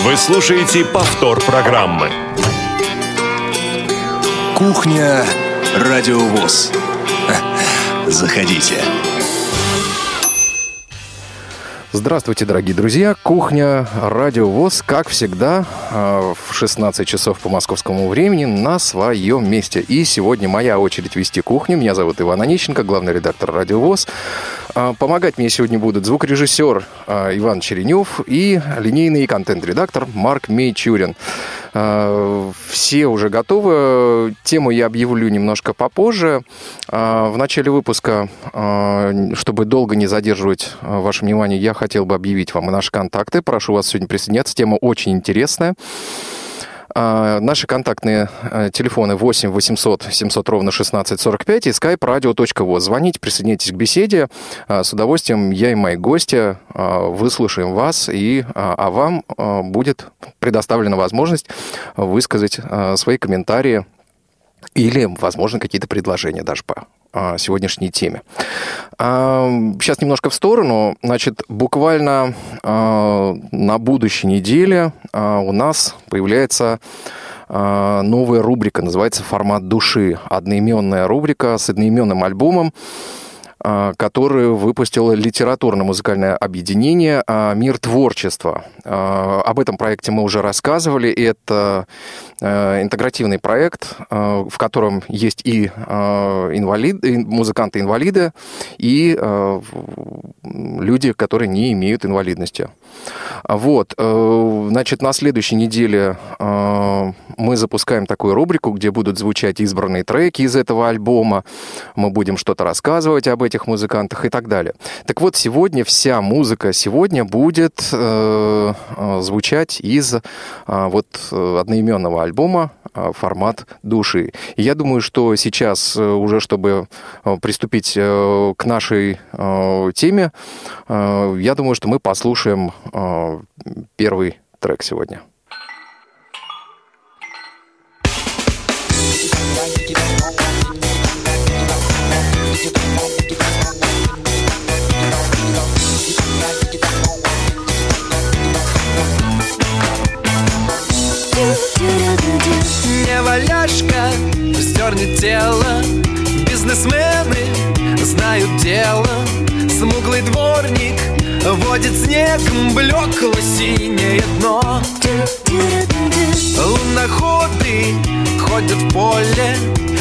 Вы слушаете повтор программы. Кухня Радиовоз. Заходите. Здравствуйте, дорогие друзья. Кухня Радио ВОЗ, как всегда, э, в 16 часов по московскому времени на своем месте. И сегодня моя очередь вести кухню. Меня зовут Иван Онищенко, главный редактор Радио ВОЗ. Э, помогать мне сегодня будут звукорежиссер э, Иван Черенев и линейный контент-редактор Марк Мейчурин. Все уже готовы. Тему я объявлю немножко попозже. В начале выпуска, чтобы долго не задерживать ваше внимание, я хотел бы объявить вам наши контакты. Прошу вас сегодня присоединяться. Тема очень интересная. А, наши контактные э, телефоны 8 800 700 ровно 1645 и skype radio.voz. Звоните, присоединяйтесь к беседе. А, с удовольствием я и мои гости а, выслушаем вас, и, а вам будет предоставлена возможность высказать свои комментарии или, возможно, какие-то предложения даже по сегодняшней теме. Сейчас немножко в сторону. Значит, буквально на будущей неделе у нас появляется новая рубрика, называется «Формат души». Одноименная рубрика с одноименным альбомом. А, которую выпустило литературно-музыкальное объединение а, «Мир творчества». А, об этом проекте мы уже рассказывали. Это интегративный проект, в котором есть и инвалид, музыканты-инвалиды, и люди, которые не имеют инвалидности. Вот. Э, значит, на следующей неделе мы запускаем такую рубрику, где будут звучать избранные треки из этого альбома. Мы будем что-то рассказывать об этих музыкантах и так далее. Так вот, сегодня вся музыка сегодня будет э, э звучать из э, вот одноименного альбома э, формат души. Я думаю, что сейчас уже, чтобы приступить к нашей теме, я думаю, что мы послушаем первый трек сегодня. Неваляшка вздернет тело. Бизнесмены знают дело. Смуглый дворник водит снегом блекло-синее дно. Луноходы ходят в поле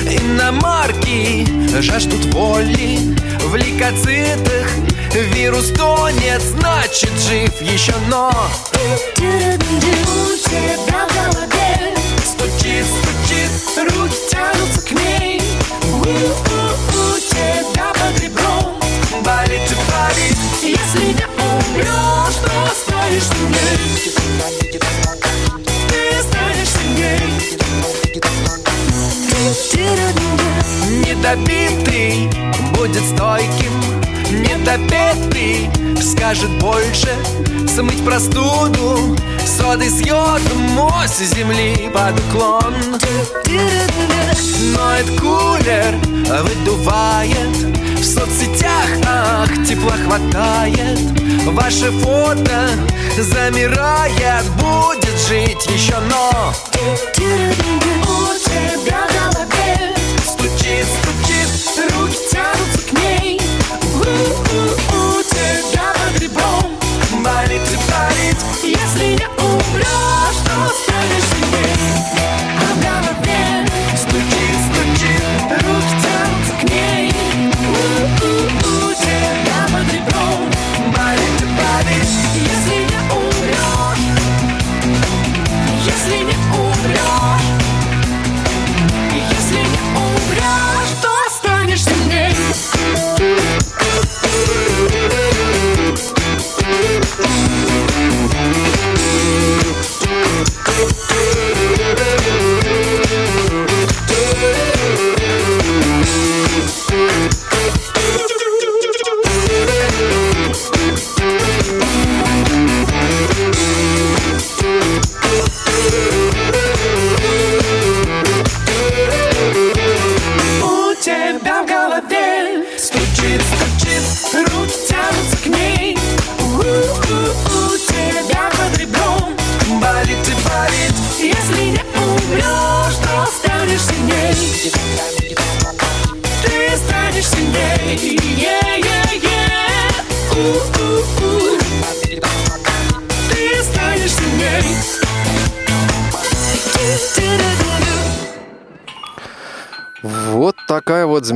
Иномарки жаждут воли. В лейкоцитах вирус тонет Значит жив еще, но У тебя в голове Стучит, стучит, руки тянутся к ней. У-у-у, тебя под ребром Болит и болит, если не умрешь То останешься мне Ты останешься мне Недобитый будет стойким Недопетый скажет больше. Смыть простуду Соды с йодом Ось земли под уклон. Ноет кулер Выдувает. В соцсетях Ах, тепла хватает. Ваше фото Замирает. Будет жить еще, но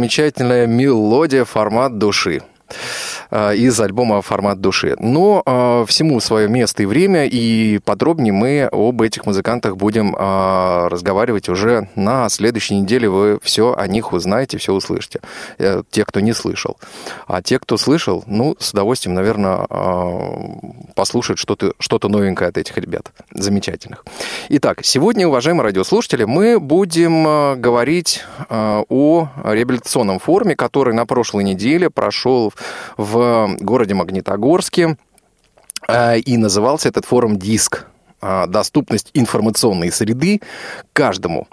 замечательная мелодия формат души из альбома «Формат души». Но э, всему свое место и время, и подробнее мы об этих музыкантах будем э, разговаривать уже на следующей неделе. Вы все о них узнаете, все услышите. Э, те, кто не слышал. А те, кто слышал, ну, с удовольствием, наверное, э, послушают что-то что новенькое от этих ребят. Замечательных. Итак, сегодня, уважаемые радиослушатели, мы будем э, говорить э, о реабилитационном форуме, который на прошлой неделе прошел в городе Магнитогорске. Э, И назывался этот форум «Диск» э, доступность информационной среды каждому.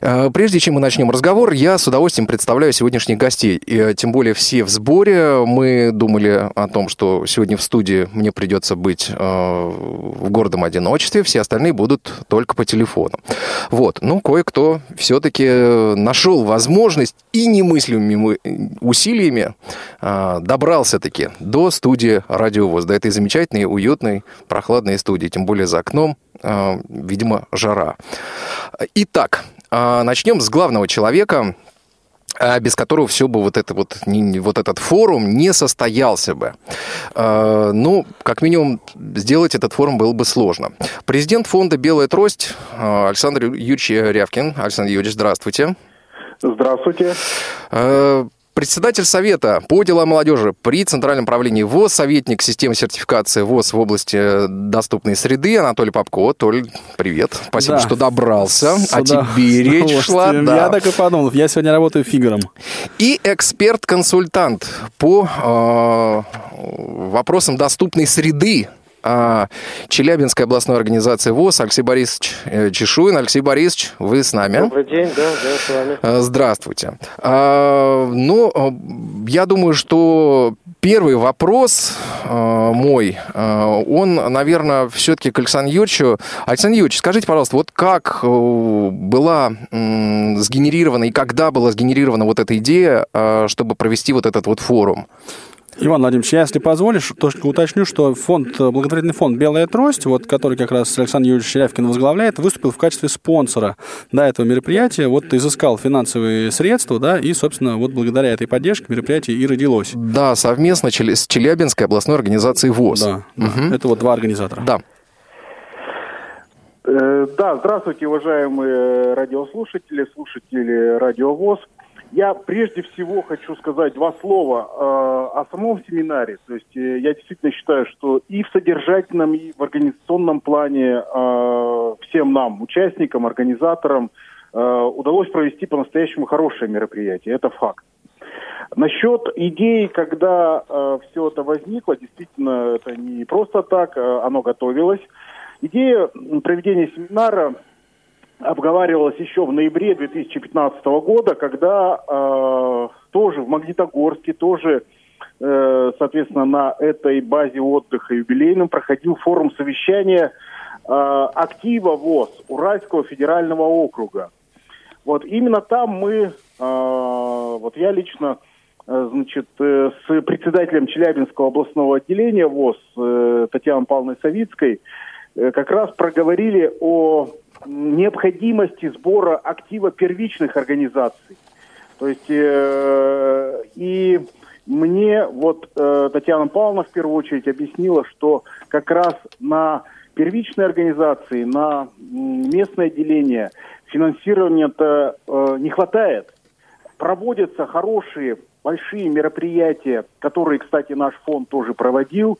Э, Прежде чем мы начнем разговор, я с удовольствием представляю сегодняшних гостей. И, э, Тем более все в сборе. Мы думали о том, что сегодня в студии мне придется быть э, в гордом одиночестве, все остальные будут только по телефону. Вот. Ну, кое-кто все-таки нашел возможность и немыслимыми усилиями добрался-таки до студии «Радиовоз», до этой замечательной, уютной, прохладной студии, тем более за окном, э, видимо, жара. Итак, э, начнем с главного человека, э, без которого все бы вот, это вот, вот этот форум не состоялся бы. Ну, как минимум, сделать этот форум было бы сложно. Президент фонда «Белая трость» Александр Юрьевич Рявкин. Александр Юрьевич, здравствуйте. Здравствуйте. Председатель Совета по делам молодежи при Центральном правлении ВОЗ, советник системы сертификации ВОЗ в области э, доступной среды Анатолий Попко. Толь, привет. Спасибо, Да. что добрался. С А удов- тебе речь шла. да. Я так и подумал. Я сегодня работаю фигуром. И эксперт-консультант по э, вопросам доступной среды э, Челябинской областной организации ВОЗ Алексей Борисович э, Чешуин. Алексей Борисович, вы с нами? Добрый день, да, да, с вами. Э, Здравствуйте. А, Ну, э, я думаю, что первый вопрос э, мой, э, он, наверное, все-таки к Александру Юрьевичу. Александр Юрьевич, скажите, пожалуйста, вот как была м, сгенерирована и когда была сгенерирована вот эта идея, чтобы провести вот этот вот форум? Иван Владимирович, я, если позволишь, только уточню, что фонд, э, благотворительный фонд «Белая трость», вот, который как раз Александр Юрьевич Черявкин возглавляет, выступил в качестве спонсора до этого мероприятия, вот изыскал финансовые средства, да, и, собственно, вот благодаря этой поддержке мероприятие и родилось. Да, совместно с Челябинской областной организацией ВОЗ. Да, да. это вот два организатора. Да. Э, Да, здравствуйте, уважаемые радиослушатели, слушатели Радиовоз. Я прежде всего хочу сказать два слова э, о самом семинаре. То есть э, я действительно считаю, что и в содержательном, и в организационном плане э, всем нам, участникам, организаторам, э, удалось провести по-настоящему хорошее мероприятие. Это факт. Насчет идеи, когда все это возникло, действительно, это не просто так, э, оно готовилось. Идея проведения семинара обговаривалась еще в ноябре 2015 года, когда э, тоже в Магнитогорске, тоже, э, соответственно, на этой базе отдыха юбилейном проходил форум совещания э, актива ВОЗ Уральского федерального округа. Вот именно там мы, э, вот я лично, э, значит, э, с председателем Челябинского областного отделения ВОЗ э, Татьяной Павловной Савицкой э, как раз проговорили о необходимости сбора актива первичных организаций. То есть э, и мне вот э, Татьяна Павловна в первую очередь объяснила, что как раз на первичные организации, на местное отделение финансирования-то э, не хватает. Проводятся хорошие, большие мероприятия, которые, кстати, наш фонд тоже проводил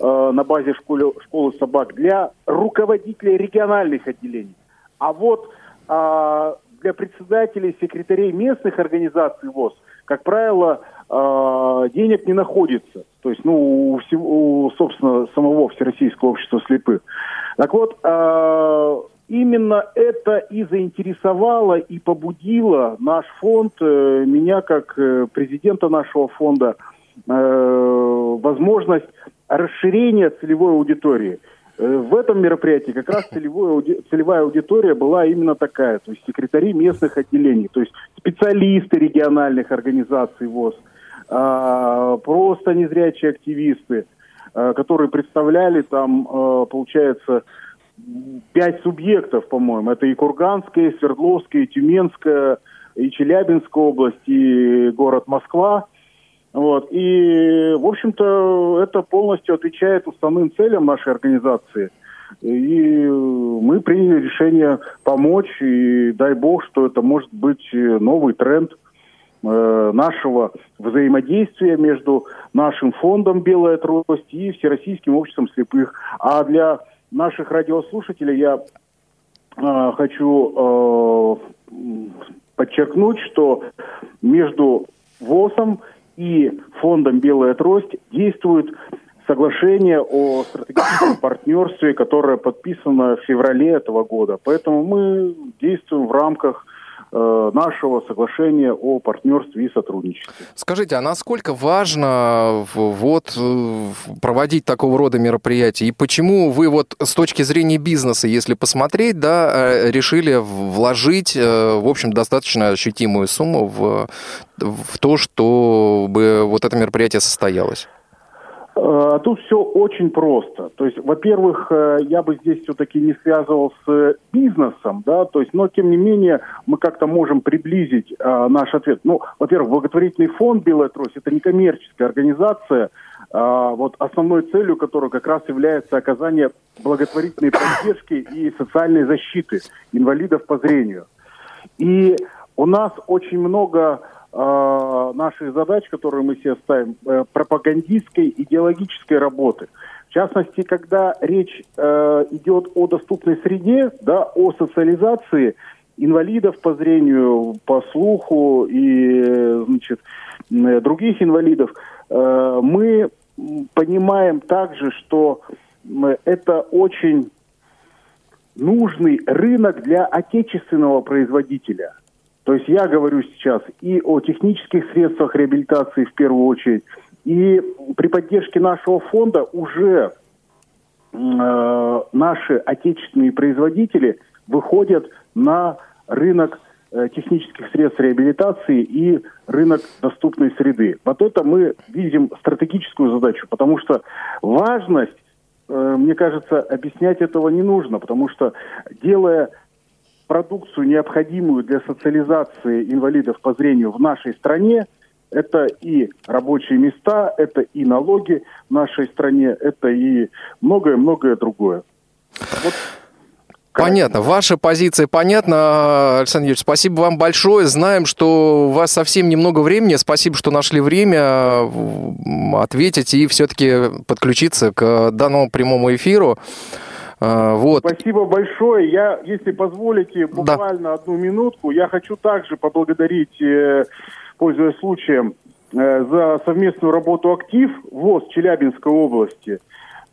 э, на базе школы, школы собак для руководителей региональных отделений. А вот а, для председателей, секретарей местных организаций ВОЗ, как правило, а, денег не находится. То есть, ну, у, всего- у, собственно, самого Всероссийского общества слепых. Так вот, а, именно это и заинтересовало и побудило наш фонд, э, меня как э, президента нашего фонда, э, возможность расширения целевой аудитории. Э, В этом мероприятии как раз целевой ауди- целевая аудитория была именно такая, то есть секретари местных отделений, то есть специалисты региональных организаций ВОЗ, а, просто незрячие активисты, а, которые представляли там, а, получается, пять субъектов, по-моему. Это и Курганская, и Свердловская, и Тюменская, и Челябинская область, и город Москва. Вот. И, в общем-то, это полностью отвечает основным целям нашей организации. И мы приняли решение помочь, и дай бог, что это может быть новый тренд э, нашего взаимодействия между нашим фондом «Белая трость» и Всероссийским обществом слепых. А для наших радиослушателей я э, хочу э, подчеркнуть, что между ВОСом и фондом «Белая трость» действует соглашение о стратегическом партнерстве, которое подписано в феврале этого года. Поэтому мы действуем в рамках нашего соглашения о партнерстве и сотрудничестве. Скажите, а насколько важно вот э, проводить такого рода мероприятия? И почему вы вот с точки зрения бизнеса, если посмотреть, да, э, решили вложить, э, в общем, достаточно ощутимую сумму в, в то, чтобы вот это мероприятие состоялось? Э, Тут все очень просто. То есть, во-первых, э, я бы здесь все-таки не связывал с бизнесом, да, то есть, но тем не менее мы как-то можем приблизить э, наш ответ. Ну, во-первых, благотворительный фонд «Белая трость» это не коммерческая организация, а вот основной целью которой как раз является оказание благотворительной поддержки и социальной защиты инвалидов по зрению. И у нас очень много наших задач, которые мы себе ставим, э, пропагандистской, идеологической работы. В частности, когда речь э, идет о доступной среде, да, о социализации инвалидов по зрению, по слуху и э, значит, м, других инвалидов, э, мы понимаем также, что это очень нужный рынок для отечественного производителя. То есть я говорю сейчас и о технических средствах реабилитации в первую очередь, и при поддержке нашего фонда уже э, наши отечественные производители выходят на рынок э, технических средств реабилитации и рынок доступной среды. Вот это мы видим стратегическую задачу, потому что важность э, мне кажется, объяснять этого не нужно, потому что делая продукцию, необходимую для социализации инвалидов по зрению в нашей стране, это и рабочие места, это и налоги в нашей стране, это и многое-многое другое. Вот Понятно, ваша позиция понятна, Александр Юрьевич. Спасибо вам большое. Знаем, что у вас совсем немного времени. Спасибо, что нашли время ответить и все-таки подключиться к данному прямому эфиру. А, Вот. Спасибо большое. Я, если позволите, буквально одну минутку, я хочу также поблагодарить, э, пользуясь случаем, э, за совместную работу «Актив» ВОЗ Челябинской области,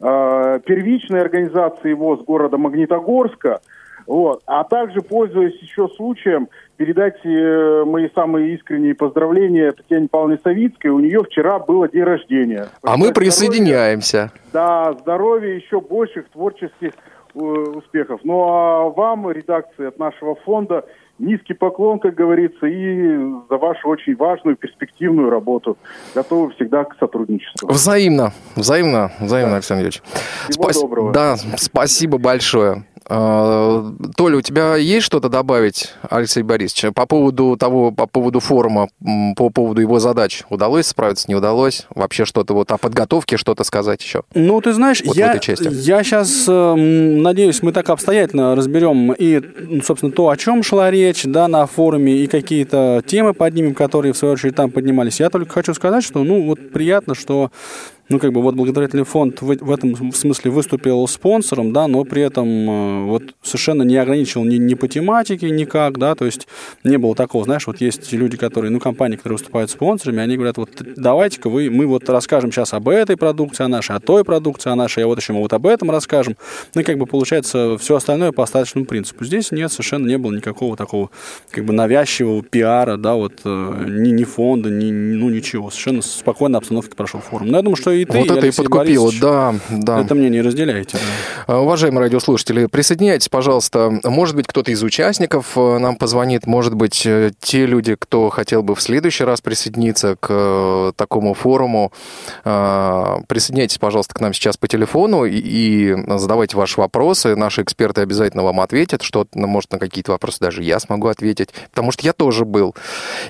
э, первичной организации ВОЗ города Магнитогорска, вот. А также, пользуясь еще случаем, передать э, мои самые искренние поздравления Татьяне Павловне Савицкой. У нее вчера было день рождения. А мы Пожелать здоровья, присоединяемся. да, здоровья, еще больших творческих э, успехов. Ну а вам, редакции от нашего фонда, низкий поклон, как говорится, и за вашу очень важную, перспективную работу. Готовы всегда к сотрудничеству. Взаимно, взаимно, взаимно, Александр Юрьевич. Всего доброго. Да, спасибо большое. А, Толя, у тебя есть что-то добавить, Алексей Борисович, по поводу того, по поводу форума, по поводу его задач? Удалось справиться, не удалось? Вообще что-то вот о подготовке что-то сказать еще? Ну, ты знаешь, Вот я, этой части. я сейчас надеюсь, мы так обстоятельно разберем и, м, собственно, то, о чем шла речь, да, на форуме, и какие-то темы поднимем, которые, в свою очередь, там поднимались. Я только хочу сказать, что, ну, вот приятно, что ну, как бы вот благотворительный фонд в, в этом смысле выступил спонсором, да, но при этом э, вот совершенно не ограничил ни, ни по тематике никак, да, то есть не было такого, знаешь, вот есть люди, которые, ну, компании, которые выступают спонсорами, они говорят, вот давайте-ка вы, мы вот расскажем сейчас об этой продукции, о нашей, о той продукции, о нашей, а вот еще мы вот об этом расскажем. Ну, как бы получается все остальное по остаточному принципу. Здесь нет, совершенно не было никакого такого как бы навязчивого пиара, да, вот э, ни, ни фонда, ни, ну, ничего. Совершенно спокойно обстановке прошел форум. Но я думаю, что и ты, вот это Алексей и подкупило, Борисович, да, да. Это мнение разделяете. да. А, Уважаемые радиослушатели, присоединяйтесь, пожалуйста. Может быть, кто-то из участников э, нам позвонит, может быть, э, те люди, кто хотел бы в следующий раз присоединиться к э, такому форуму. Присоединяйтесь, пожалуйста, к нам сейчас по телефону и, и задавайте ваши вопросы. Наши эксперты обязательно вам ответят. Что, ну, может, на какие-то вопросы даже я смогу ответить. Потому что я тоже был.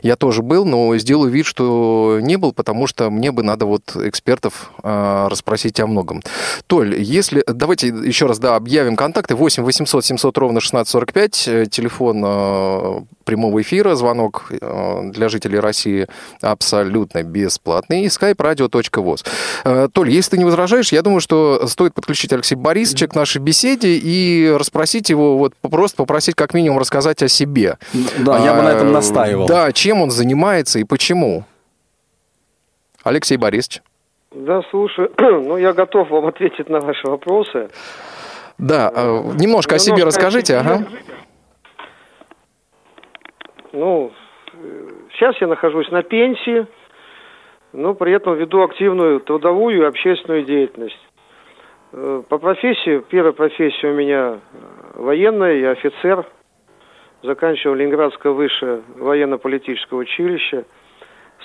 Я тоже был, но сделаю вид, что не был, потому что мне бы надо вот экспертов а, расспросить о многом. Толь, если... Давайте еще раз, да, объявим контакты. 8 800 700 ровно 1645, э, телефон э, прямого эфира, звонок э, для жителей России абсолютно бесплатный, и skype radio.voz. Э, Толь, если ты не возражаешь, я думаю, что стоит подключить Алексея Борисовича к нашей беседе и расспросить его, вот просто попросить как минимум рассказать о себе. Да, я бы на этом А, настаивал. Да, чем он занимается и почему. Алексей Борисович. Да, слушай, ну я готов вам ответить на ваши вопросы. Да, э, немножко о себе Немножко о расскажите. себе. Ага. Ну, сейчас я нахожусь на пенсии, но при этом веду активную трудовую и общественную деятельность. Э, По профессии, первая профессия у меня э, военная, я офицер, заканчивал Ленинградское высшее военно-политическое училище,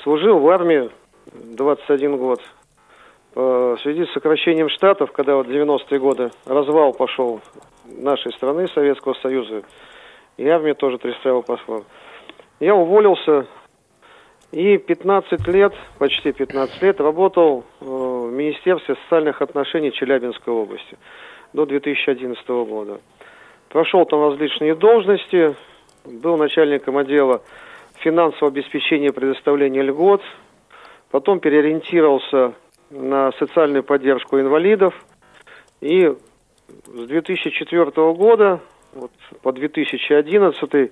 служил в армии 21 год. Э, В связи с сокращением штатов, когда вот 90-е годы развал пошел нашей страны, Советского Союза, и армия тоже трясла пошла. Я уволился и 15 лет, почти 15 лет, работал э, в Министерстве социальных отношений Челябинской области до 2011 года. Прошел там различные должности, был начальником отдела финансового обеспечения предоставления льгот, потом переориентировался на социальную поддержку инвалидов и с 2004 года вот, по 2011 э,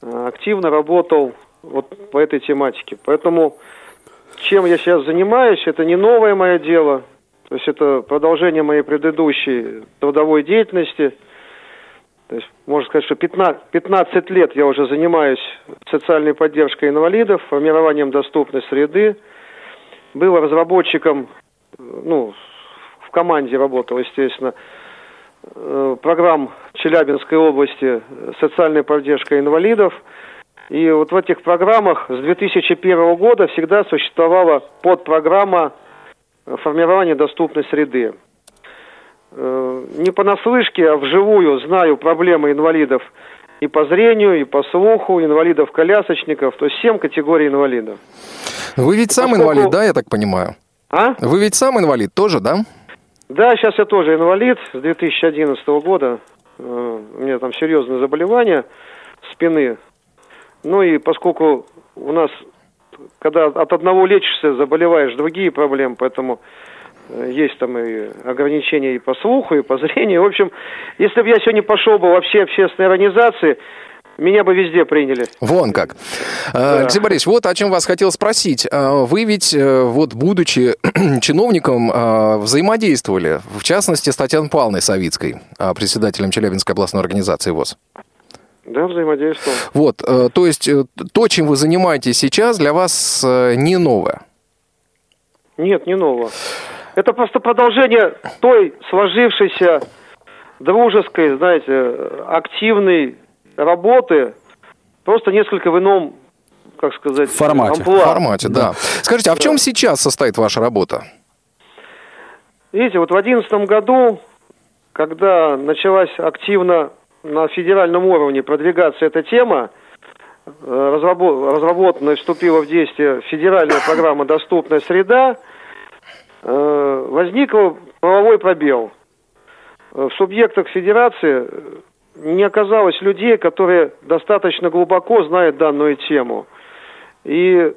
активно работал вот по этой тематике. Поэтому чем я сейчас занимаюсь, это не новое мое дело, то есть это продолжение моей предыдущей трудовой деятельности. То есть можно сказать, что 15, 15 лет я уже занимаюсь социальной поддержкой инвалидов, формированием доступной среды. Был разработчиком, э, ну, в команде работал, естественно, э, программ Челябинской области э, социальная поддержка инвалидов. И вот в этих программах с 2001 года всегда существовала подпрограмма формирования доступной среды. Не понаслышке, а вживую знаю проблемы инвалидов и по зрению, и по слуху, инвалидов-колясочников, то есть семь категорий инвалидов. Вы ведь сам Поскольку- инвалид, да, я так понимаю? А? Вы ведь сам инвалид тоже, да? Да, сейчас я тоже инвалид с 2011 года. Э, У меня там серьезное заболевание спины. Ну и поскольку у нас, когда от одного лечишься, заболеваешь другие проблемы, поэтому есть там и ограничения и по слуху, и по зрению. В общем, если бы я сегодня пошел бы во все общественные организации, меня бы везде приняли. Вон как. Э, Алексей Борисович, вот о чем вас хотел спросить. Э, Вы ведь, э, вот будучи чиновником, э, взаимодействовали, в частности, с Татьяной Павловной Савицкой, э, председателем Челябинской областной организации ВОЗ. Да, взаимодействовал. Вот, э, то есть э, то, чем вы занимаетесь сейчас, для вас э, не новое. Нет, не нового. Это просто продолжение той сложившейся дружеской, знаете, активной работы, просто несколько в ином, как сказать, Формате. В амплуа. формате, да. Скажите, а в чем сейчас состоит ваша работа? Видите, вот в 2011 году, когда началась активно на федеральном уровне продвигаться эта тема, э, разрабо- разработана и вступила в действие федеральная программа «Доступная среда», возник правовой пробел. Э, В субъектах федерации э, не оказалось людей, которые достаточно глубоко знают данную тему. И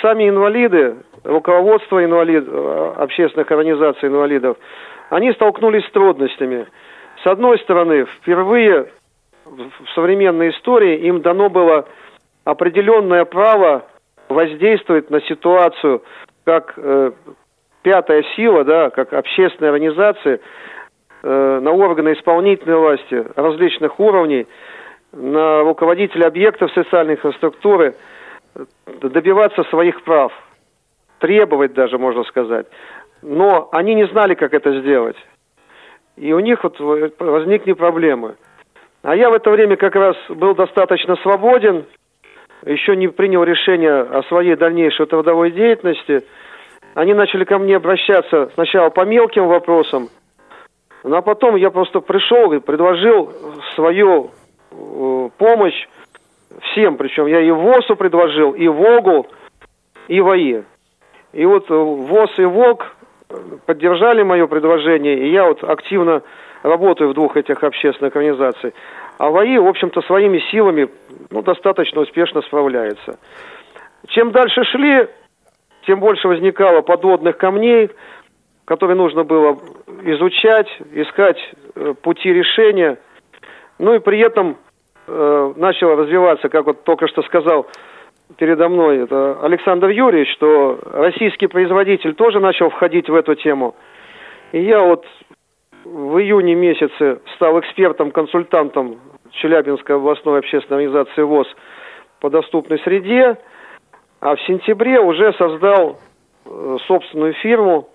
сами инвалиды, руководство инвалид, э, общественных организаций инвалидов, они столкнулись с трудностями. С одной стороны, впервые в современной истории им дано было определенное право воздействовать на ситуацию как э, пятая сила, да, как общественная организация э, на органы исполнительной власти различных уровней, на руководителей объектов социальной инфраструктуры э, добиваться своих прав. требовать даже, можно сказать. Но они не знали, как это сделать. И у них вот возникли проблемы. А я в это время как раз был достаточно свободен, еще не принял решение о своей дальнейшей трудовой деятельности. Они начали ко мне обращаться сначала по мелким вопросам, ну а потом я просто пришел и предложил свою э, помощь всем, причем я и ВОСу предложил, и ВОГу, и ВАИ. И вот э, ВОЗ и ВОГ поддержали мое предложение, и я вот активно работаю в двух этих общественных организациях. А ВАИ, в общем-то, своими силами ну, достаточно успешно справляется. Чем дальше шли, тем больше возникало подводных камней, которые нужно было изучать, искать э, пути решения. Ну и при этом э, начало развиваться, как вот только что сказал передо мной это Александр Юрьевич, что российский производитель тоже начал входить в эту тему. И я вот в июне месяце стал экспертом-консультантом Челябинской областной общественной организации ВОЗ по доступной среде, а в сентябре уже создал э, собственную фирму,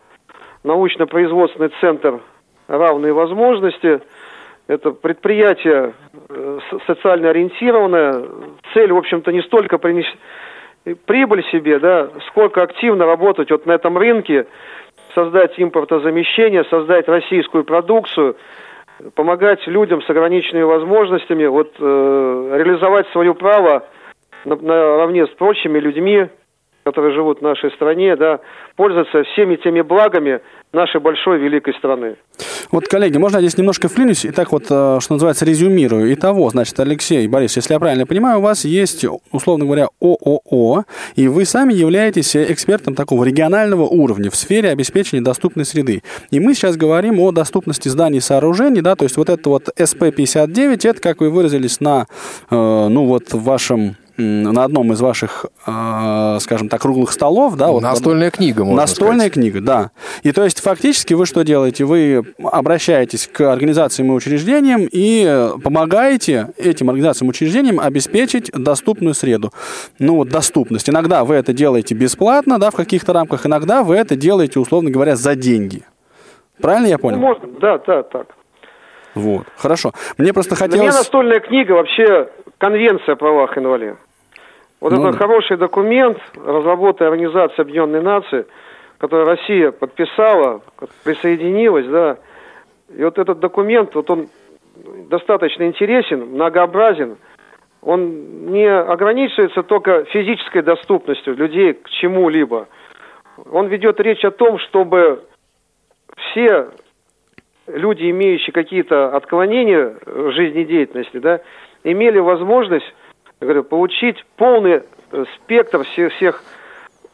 научно-производственный центр «Равные возможности», это предприятие э, социально ориентированное. Цель, в общем-то, не столько принести прибыль себе, да, сколько активно работать вот на этом рынке, создать импортозамещение, создать российскую продукцию, помогать людям с ограниченными возможностями вот, э, реализовать свое право наравне с прочими людьми, которые живут в нашей стране, да, пользоваться всеми теми благами нашей большой великой страны. Вот, коллеги, можно я здесь немножко вклинюсь и так вот, э, что называется, резюмирую. Итого, значит, Алексей, Борис, если я правильно понимаю, у вас есть, условно говоря, ООО, и вы сами являетесь экспертом такого регионального уровня в сфере обеспечения доступной среды. И мы сейчас говорим о доступности зданий и сооружений, да, то есть вот это вот СП-59, это, как вы выразились, на, э, ну вот, в вашем на одном из ваших, э, скажем так, круглых столов, да, вот настольная книга, можно Настольная сказать. книга, да. И то есть фактически вы что делаете? Вы обращаетесь к организациям и учреждениям и помогаете этим организациям и учреждениям обеспечить доступную среду. Ну вот доступность. Иногда вы это делаете бесплатно, да, в каких-то рамках, иногда вы это делаете, условно говоря, за деньги. Правильно я понял? Ну, можно, да, да, так. Вот, хорошо. Мне просто хотелось... Для меня настольная книга вообще конвенция о правах инвалидов. Вот ну, это да. хороший документ, разработанный Организацией Объединенных Наций, который Россия подписала, присоединилась, да. И вот этот документ, вот он достаточно интересен, многообразен. Он не ограничивается только физической доступностью людей к чему-либо. Он ведет речь о том, чтобы все люди, имеющие какие-то отклонения в жизнедеятельности, да, имели возможность говорю, получить полный э, спектр всех, всех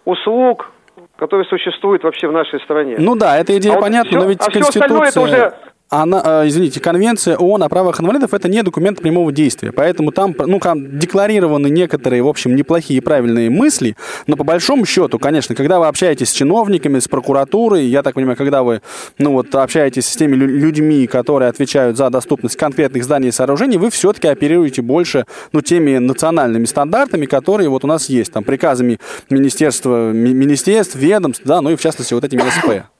услуг, которые существуют вообще в нашей стране. Ну да, эта идея а понятна, вот все, но ведь а Конституция... Все остальное это уже она, э, извините, конвенция ООН о правах инвалидов это не документ прямого действия, поэтому там, ну, там декларированы некоторые, в общем, неплохие и правильные мысли, но по большому счету, конечно, когда вы общаетесь с чиновниками, с прокуратурой, я так понимаю, когда вы, ну, вот, общаетесь с теми людьми, которые отвечают за доступность конкретных зданий и сооружений, вы все-таки оперируете больше, ну, теми национальными стандартами, которые вот у нас есть, там, приказами министерства, министерств, ведомств, да, ну и в частности вот этими СП.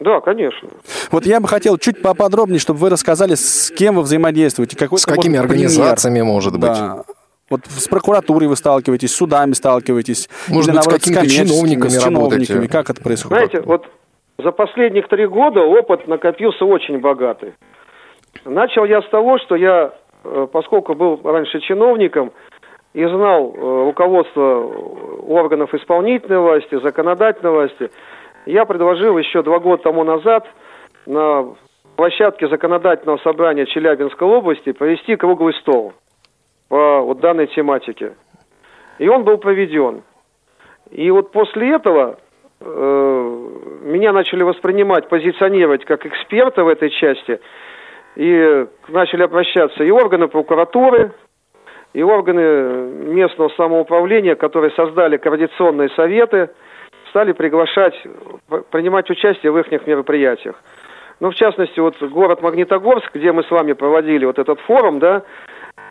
Да, конечно. Вот я бы хотел чуть поподробнее, чтобы вы рассказали, с кем вы взаимодействуете. Какой с какими организациями, пример. может быть? Да. Вот с прокуратурой вы сталкиваетесь, с судами сталкиваетесь. Может быть, наоборот, с какими-то чиновниками, с чиновниками работаете. Как это происходит? Знаете, вот за последних три года опыт накопился очень богатый. Начал я с того, что я, э, поскольку был раньше чиновником и знал э, руководство органов исполнительной власти, законодательной власти, я предложил еще два года тому назад на площадке законодательного собрания Челябинской области провести круглый стол по вот данной тематике. И он был проведен. И вот после этого э, меня начали воспринимать, позиционировать как эксперта в этой части. И начали обращаться и органы прокуратуры, и органы местного самоуправления, которые создали координационные советы – стали приглашать, принимать участие в их мероприятиях. Ну, в частности, вот город Магнитогорск, где мы с вами проводили вот этот форум, да,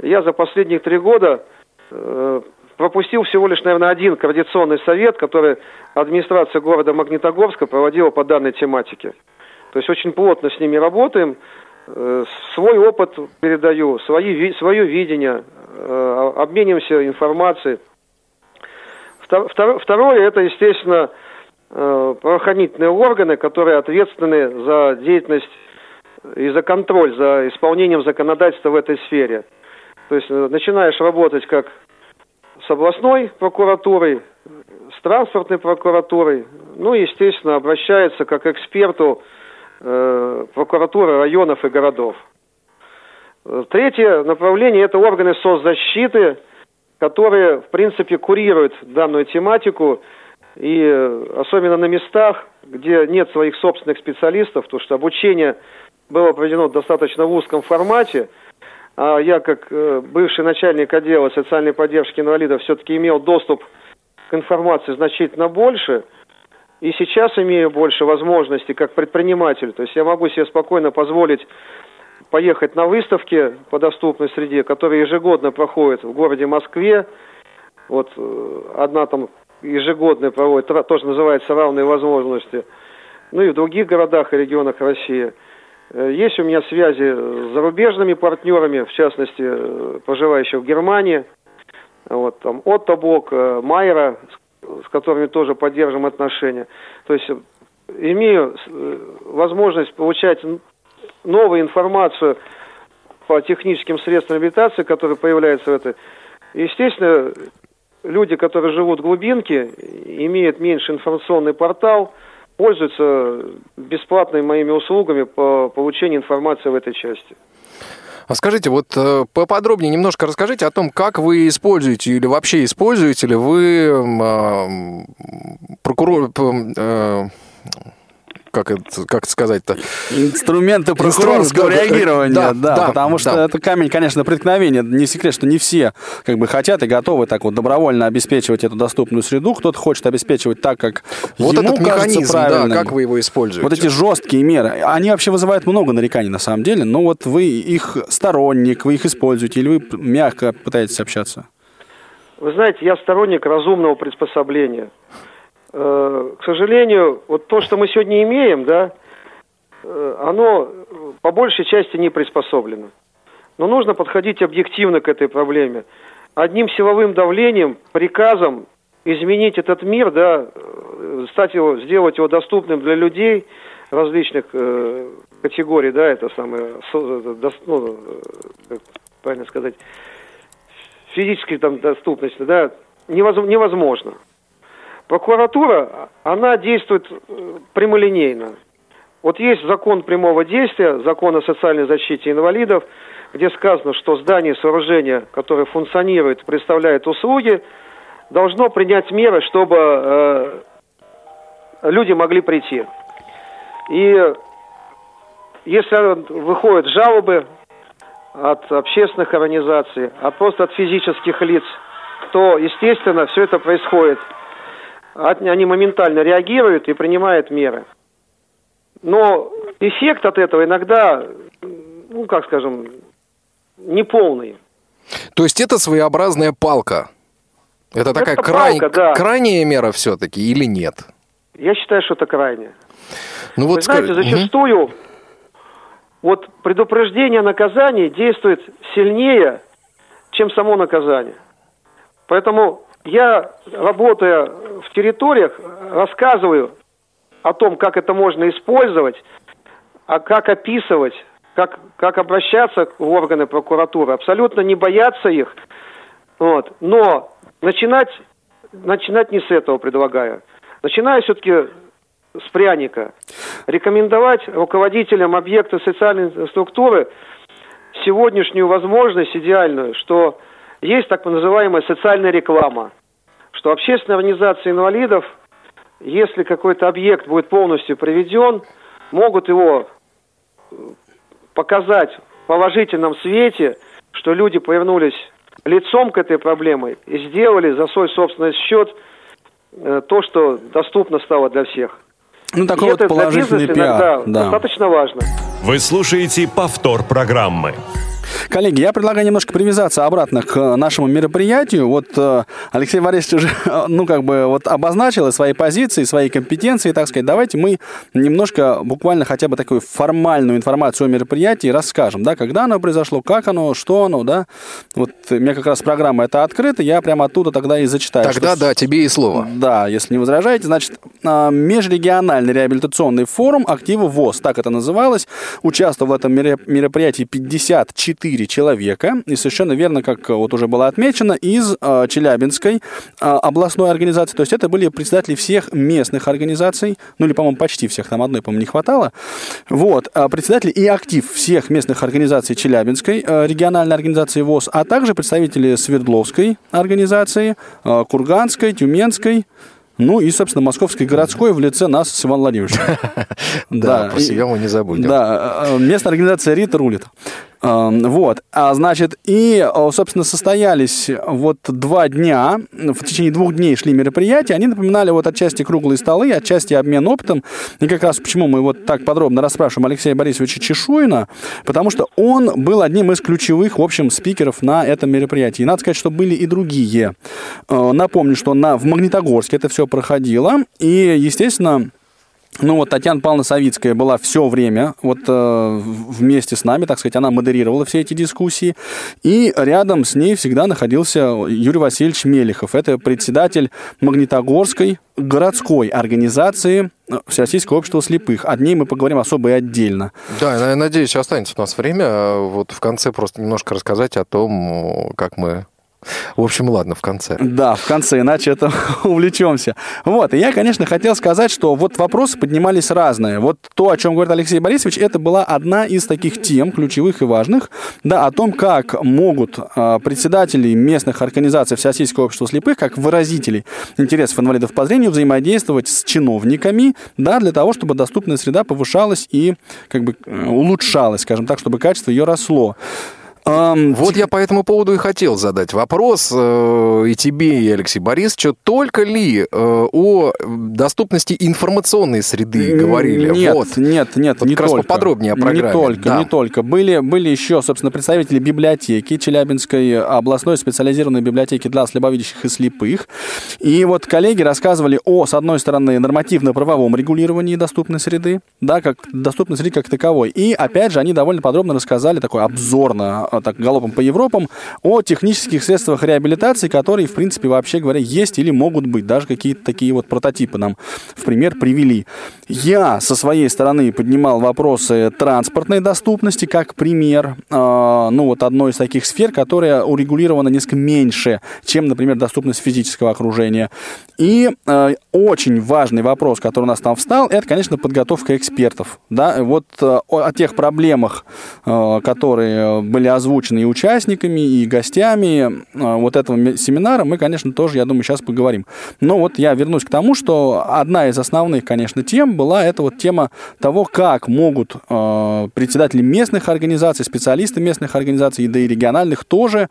я за последние три года э, пропустил всего лишь, наверное, один координационный совет, который администрация города Магнитогорска проводила по данной тематике. То есть очень плотно с ними работаем, э, свой опыт передаю, свои, свое видение, э, обмениваемся информацией. Втор- втор- Второе, это, естественно, э, правоохранительные органы, которые ответственны за деятельность и за контроль за исполнением законодательства в этой сфере. То есть э, начинаешь работать как с областной прокуратурой, с транспортной прокуратурой, ну, естественно, обращается как эксперту э, прокуратуры районов и городов. Э, Третье направление – это органы соцзащиты, которые, в принципе, курируют данную тематику, и э, особенно на местах, где нет своих собственных специалистов, потому что обучение было проведено достаточно в узком формате, а я, как э, бывший начальник отдела социальной поддержки инвалидов, все-таки имел доступ к информации значительно больше, и сейчас имею больше возможностей как предприниматель. То есть я могу себе спокойно позволить поехать на выставки по доступной среде, которые ежегодно проходят в городе Москве. Вот э, одна там ежегодная проводит, тоже называется «Равные возможности». Ну и в других городах и регионах России. Э, Есть у меня связи с зарубежными партнерами, в частности, э, проживающих в Германии. Вот, там Отто Бок, Майера, с- которыми тоже поддерживаем отношения. То есть имею возможность получать новую информацию по техническим средствам реабилитации, которые появляются в этой. Естественно, люди, которые живут в глубинке, имеют меньше информационный портал, пользуются бесплатными моими услугами по получению информации в этой части. А скажите, вот э, поподробнее немножко расскажите о том, как вы используете или вообще используете ли вы а, м, прокурор... э, как это, как это сказать-то? Инструменты прокурорского да, реагирования, да, да, да, потому что да. это камень, конечно, преткновения. Не секрет, что не все как бы хотят и готовы так вот добровольно обеспечивать эту доступную среду. Кто-то хочет обеспечивать так, как Вот ему этот кажется механизм, да, правильным. как вы его используете? Вот эти жесткие меры, они вообще вызывают много нареканий на самом деле, но вот вы их сторонник, вы их используете, или вы мягко пытаетесь общаться? Вы знаете, я сторонник разумного приспособления. Э, К сожалению, вот то, что мы сегодня имеем, да, э, оно по большей части не приспособлено. Но нужно подходить объективно к этой проблеме. Одним силовым давлением, приказом изменить этот мир, да, э, стать его, сделать его доступным для людей различных э, категорий, да, это самое, ну, как правильно сказать, физической там доступности, да, невоз- невозможно. Прокуратура, она действует э, прямолинейно. Вот есть закон прямого действия, закон о социальной защите инвалидов, где сказано, что здание, сооружение, которое функционирует, представляет услуги, должно принять меры, чтобы э, люди могли прийти. И если выходят жалобы от общественных организаций, а просто от физических лиц, то, естественно, все это происходит. Они моментально реагируют и принимают меры. Но эффект от этого иногда, ну, как скажем, неполный. То есть это своеобразная палка? Это такая Это край- палка, да. крайняя мера все-таки или нет? Я считаю, что это крайне. Ну Вы знаете, скажи- Мгм. зачастую вот предупреждение о наказании действует сильнее, чем само наказание. Поэтому я, работая в территориях, рассказываю о том, как это можно использовать, а как описывать, как, как обращаться в органы прокуратуры. Абсолютно не бояться их. Вот. Но начинать, начинать не с этого предлагаю. Начинаю все-таки с пряника. Рекомендовать руководителям объекта социальной структуры сегодняшнюю возможность идеальную, что есть так называемая социальная реклама, что общественные организации инвалидов, если какой-то объект будет полностью приведен, могут его э, показать в положительном свете, что люди повернулись лицом к этой проблеме и сделали за свой собственный счет э, то, что доступно стало для всех. Ну, такой И вот это для положительный иногда пиар. Да. достаточно важно. Вы слушаете повтор программы. Коллеги, я предлагаю немножко привязаться обратно к нашему мероприятию. Вот э, Алексей Борисович уже, ну, как бы, вот обозначил свои позиции, свои компетенции, так сказать. Давайте мы немножко, буквально хотя бы такую формальную информацию о мероприятии расскажем, да, когда оно произошло, как оно, что оно, да. Вот у меня как раз программа это открыта, я прямо оттуда тогда и зачитаю. Тогда что- да, тебе и слово. Да, если не возражаете, значит, межрегиональный реабилитационный форум актива ВОЗ, так это называлось. Участвовал в этом мероприятии 54 человека. И совершенно верно, как э, вот уже было отмечено, из э, Челябинской э, областной организации. То есть это были представители всех местных организаций, ну или, по-моему, почти всех, там одной, по-моему, не хватало. Вот, а представители и актив всех местных организаций Челябинской э, региональной организации ВОЗ, а также представители Свердловской организации, э, Курганской, Тюменской, ну и, собственно, Московской городской в лице нас с Иваном Владимировичем. Да, про себя мы не забудем. Да, э, местная организация РИТ рулит. Эм, Вот, а значит, и, э, собственно, состоялись вот два дня, в течение двух дней шли мероприятия, они напоминали вот отчасти круглые столы, отчасти обмен опытом, и как раз почему мы вот так подробно расспрашиваем Алексея Борисовича Чешуина, потому что он был одним из ключевых, в общем, спикеров на этом мероприятии. И надо сказать, что были и другие. Э, Напомню, что на, в Магнитогорске это все проходило, и, естественно, ну вот Татьяна Павловна Савицкая была все время вот э, вместе с нами, так сказать, она модерировала все эти дискуссии. И рядом с ней всегда находился Юрий Васильевич Мелехов. Это председатель Магнитогорской городской организации э, Всероссийского общества слепых. О ней мы поговорим особо и отдельно. Да, я надеюсь, останется у нас время э, вот в конце просто немножко рассказать о том, как мы... В общем, ладно, в конце. Да, в конце, иначе это увлечемся. Вот, и я, конечно, хотел сказать, что вот вопросы поднимались разные. Вот то, о чем говорит Алексей Борисович, это была одна из таких тем, ключевых и важных, да, о том, как могут э, председатели местных организаций Всероссийского общества слепых, как выразители интересов инвалидов по зрению, взаимодействовать с чиновниками, да, для того, чтобы доступная среда повышалась и как бы э, улучшалась, скажем так, чтобы качество ее росло. Вот я по этому поводу и хотел задать вопрос э, и тебе, и Алексей Борисовичу. Только ли э, о доступности информационной среды говорили? Нет, Вот. нет, нет, Вот не как раз только. поподробнее о программе. Не только, Да. не только. Были, были еще, собственно, представители библиотеки Челябинской областной специализированной библиотеки для слабовидящих и слепых. И вот коллеги рассказывали о, с одной стороны, нормативно-правовом регулировании доступной среды, да, как доступной среды как таковой. И, опять же, они довольно подробно рассказали, такой обзорно, так, галопом по Европам, о технических средствах реабилитации, которые, в принципе, вообще говоря, есть или могут быть. Даже какие-то такие вот прототипы нам в пример привели. Я со своей стороны поднимал вопросы транспортной доступности как пример, э, ну вот одной из таких сфер, которая урегулирована несколько меньше, чем, например, доступность физического окружения. И э, очень важный вопрос, который у нас там встал, это, конечно, подготовка экспертов. Да? Вот о, тех проблемах, которые были озвучены и участниками, и гостями э, вот этого семинара, мы, конечно, тоже, я думаю, сейчас поговорим. Но вот я вернусь к тому, что одна из основных, конечно, тем была это вот тема того, как могут э, председатели местных организаций, специалисты местных организаций, да и региональных тоже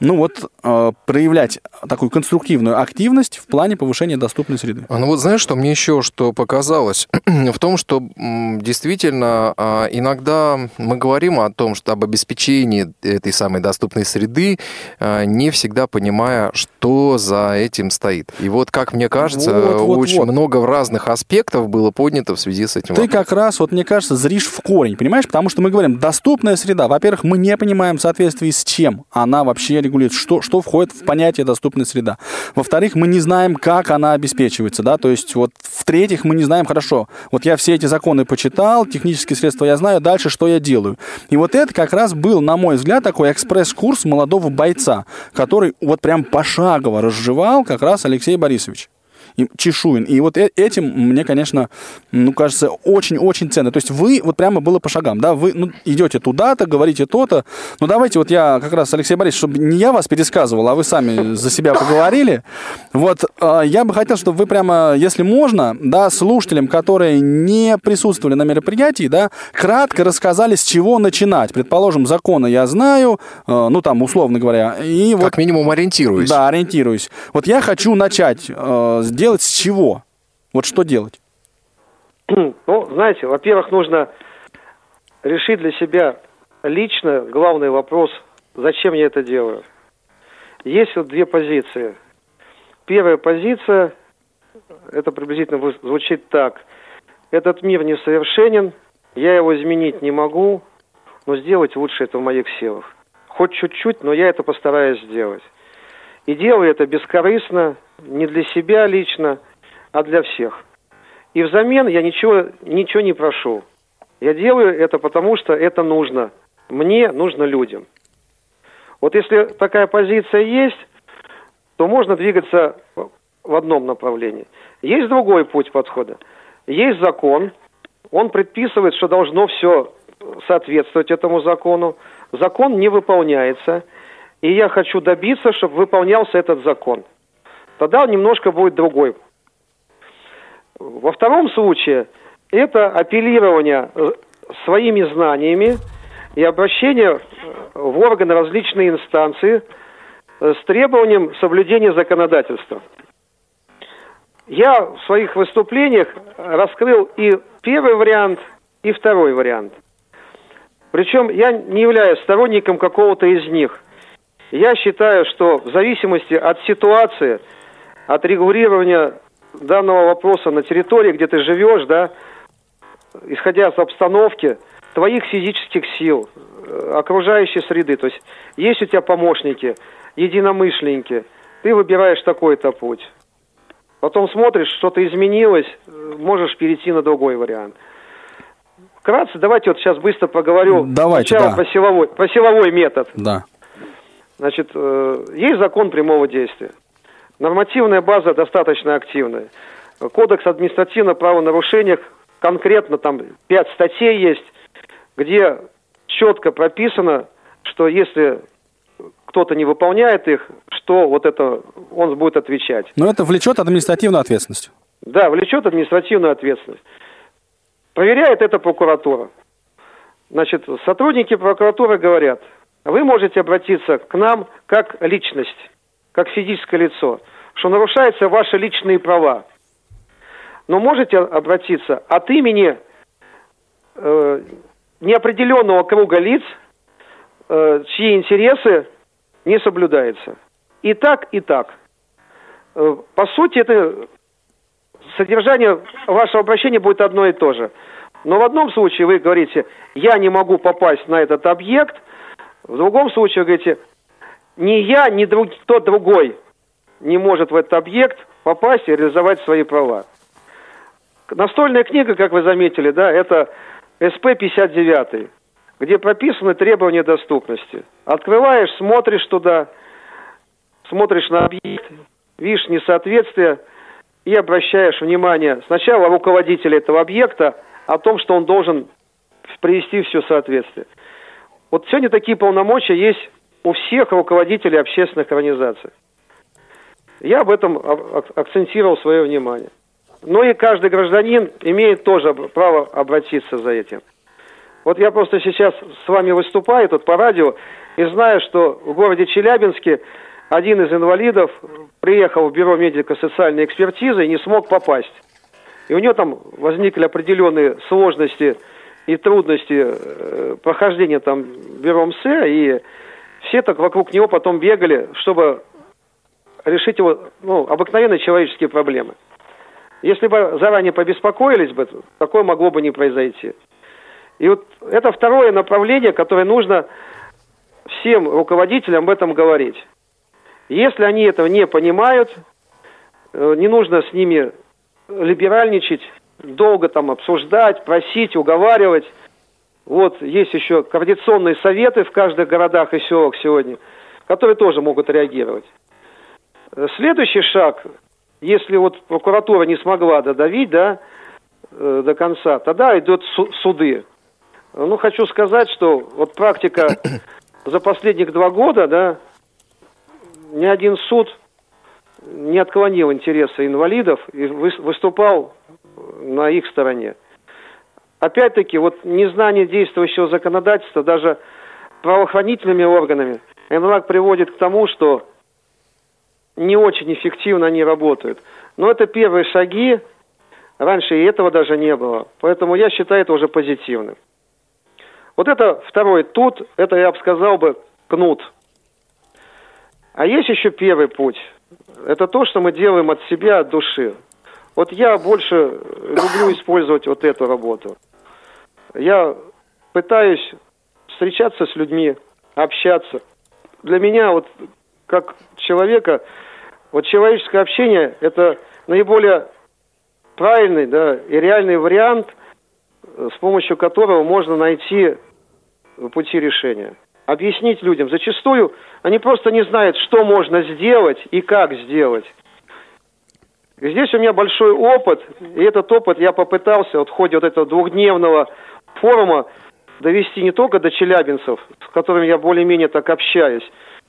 ну вот, э, проявлять такую конструктивную активность в плане повышения доступной среды. А, Ну вот знаешь, что мне еще что показалось? в том, что действительно а, иногда мы говорим о том, что об обеспечении этой самой доступной среды, а, не всегда понимая, что за этим стоит. И вот, как мне кажется, Вот, вот, очень вот. много разных аспектов было поднято в связи с этим Ты вопросом. как раз, вот мне кажется, зришь в корень, понимаешь? Потому что мы говорим, доступная среда. Во-первых, мы не понимаем в соответствии с чем она вообще регулирует, что, что входит в понятие доступная среда. Во-вторых, мы не знаем, как она обеспечивается, да, то есть вот в-третьих, мы не знаем, хорошо, вот я все эти законы почитал, технические средства я знаю, дальше что я делаю. И вот это как раз был, на мой взгляд, такой экспресс-курс молодого бойца, который вот прям пошагово разжевал как раз Алексей Борисович Чешуин. И вот э- этим мне, конечно, ну, кажется, очень-очень ценно. То есть вы, вот прямо было по шагам, да, вы ну, идете туда-то, говорите то-то. Ну, давайте вот я как раз, Алексей Борисович, чтобы не я вас пересказывал, а вы сами за себя поговорили. Вот э, я бы хотел, чтобы вы прямо, если можно, да, слушателям, которые не присутствовали на мероприятии, да, кратко рассказали, с чего начинать. Предположим, законы я знаю, э, ну, там, условно говоря, и вот Как минимум ориентируюсь. да, ориентируюсь. Вот я хочу начать э, сделать с чего? Вот что делать? Ну, знаете, во-первых, нужно решить для себя лично главный вопрос, зачем я это делаю. Есть вот две позиции. Первая позиция, это приблизительно звучит так. Этот мир несовершенен, я его изменить не могу, но сделать лучше это в моих силах. Хоть чуть-чуть, но я это постараюсь сделать. И делаю это бескорыстно, не для себя лично, а для всех. И взамен я ничего, ничего не прошу. Я делаю это потому, что это нужно. Мне нужно людям. Вот если такая позиция есть, то можно двигаться в одном направлении. Есть другой путь подхода. Есть закон, он предписывает, что должно все соответствовать этому закону. Закон не выполняется, и я хочу добиться, чтобы выполнялся этот закон. Тогда он немножко будет другой. Во втором случае это апеллирование э, своими знаниями и обращение э, в органы различные инстанции э, с требованием соблюдения законодательства. Я в своих выступлениях раскрыл и первый вариант, и второй вариант. Причем я не являюсь сторонником какого-то из них. Я считаю, что в зависимости от ситуации, от регулирования данного вопроса на территории, где ты живешь, да, исходя из обстановки, твоих физических сил, э, окружающей среды. То есть есть у тебя помощники, единомышленники, ты выбираешь такой-то путь. Потом смотришь, что-то изменилось, э, можешь перейти на другой вариант. Вкратце, давайте вот сейчас быстро поговорю Давайте, сначала да. про, силовой, про силовой метод. Да. Значит, э, есть закон прямого действия. Нормативная база достаточно активная. Кодекс административных правонарушениях, конкретно там пять статей есть, где четко прописано, что если кто-то не выполняет их, что вот это он будет отвечать. Но это влечет административную ответственность. Да, влечет административную ответственность. Проверяет это прокуратура. Значит, сотрудники прокуратуры говорят, вы можете обратиться к нам как личность, как физическое лицо, что нарушаются ваши личные права. Но можете обратиться от имени э, неопределенного круга лиц, э, чьи интересы не соблюдаются. И так, и так. Э, по сути, это содержание вашего обращения будет одно и то же. Но в одном случае вы говорите, я не могу попасть на этот объект, в другом случае вы говорите, ни я, ни друг, кто другой не может в этот объект попасть и реализовать свои права. Настольная книга, как вы заметили, да, это СП-59, где прописаны требования доступности. Открываешь, смотришь туда, смотришь на объект, видишь несоответствие и обращаешь внимание сначала руководителя этого объекта о том, что он должен привести все соответствие. Вот сегодня такие полномочия есть у всех руководителей общественных организаций. Я об этом ак- ак- акцентировал свое внимание. Но и каждый гражданин имеет тоже право обратиться за этим. Вот я просто сейчас с вами выступаю тут по радио и знаю, что в городе Челябинске один из инвалидов приехал в бюро медико-социальной экспертизы и не смог попасть. И у него там возникли определенные сложности и трудности э, прохождения там бюро МС, и все так вокруг него потом бегали, чтобы решить его ну, обыкновенные человеческие проблемы. Если бы заранее побеспокоились бы, такое могло бы не произойти. И вот это второе направление, которое нужно всем руководителям об этом говорить. Если они этого не понимают, э, не нужно с ними либеральничать, долго там обсуждать, просить, уговаривать. Вот есть еще координационные советы в каждых городах и селах сегодня, которые тоже могут реагировать. Э, Следующий шаг, если вот прокуратура не смогла додавить, да, э, до конца, тогда идут су- суды. Ну, хочу сказать, что вот практика за последних два года, да, ни один суд не отклонил интересы инвалидов и выс- выступал на их стороне. Опять-таки, вот незнание действующего законодательства даже правоохранительными органами иногда приводит к тому, что не очень эффективно они работают. Но это первые шаги, раньше и этого даже не было. Поэтому я считаю это уже позитивным. Вот это второй тут, это я бы сказал бы кнут. А есть еще первый путь. Это то, что мы делаем от себя, от души. Вот я больше люблю использовать вот эту работу. Я пытаюсь встречаться с людьми, общаться. Для меня вот как человека, вот человеческое общение – это наиболее правильный да, и реальный вариант, с помощью которого можно найти пути решения. Объяснить людям. Зачастую они просто не знают, что можно сделать и как сделать. Здесь у меня большой опыт, и этот опыт я попытался вот в ходе вот этого двухдневного форума довести не только до челябинцев, с которыми я более-менее так общаюсь,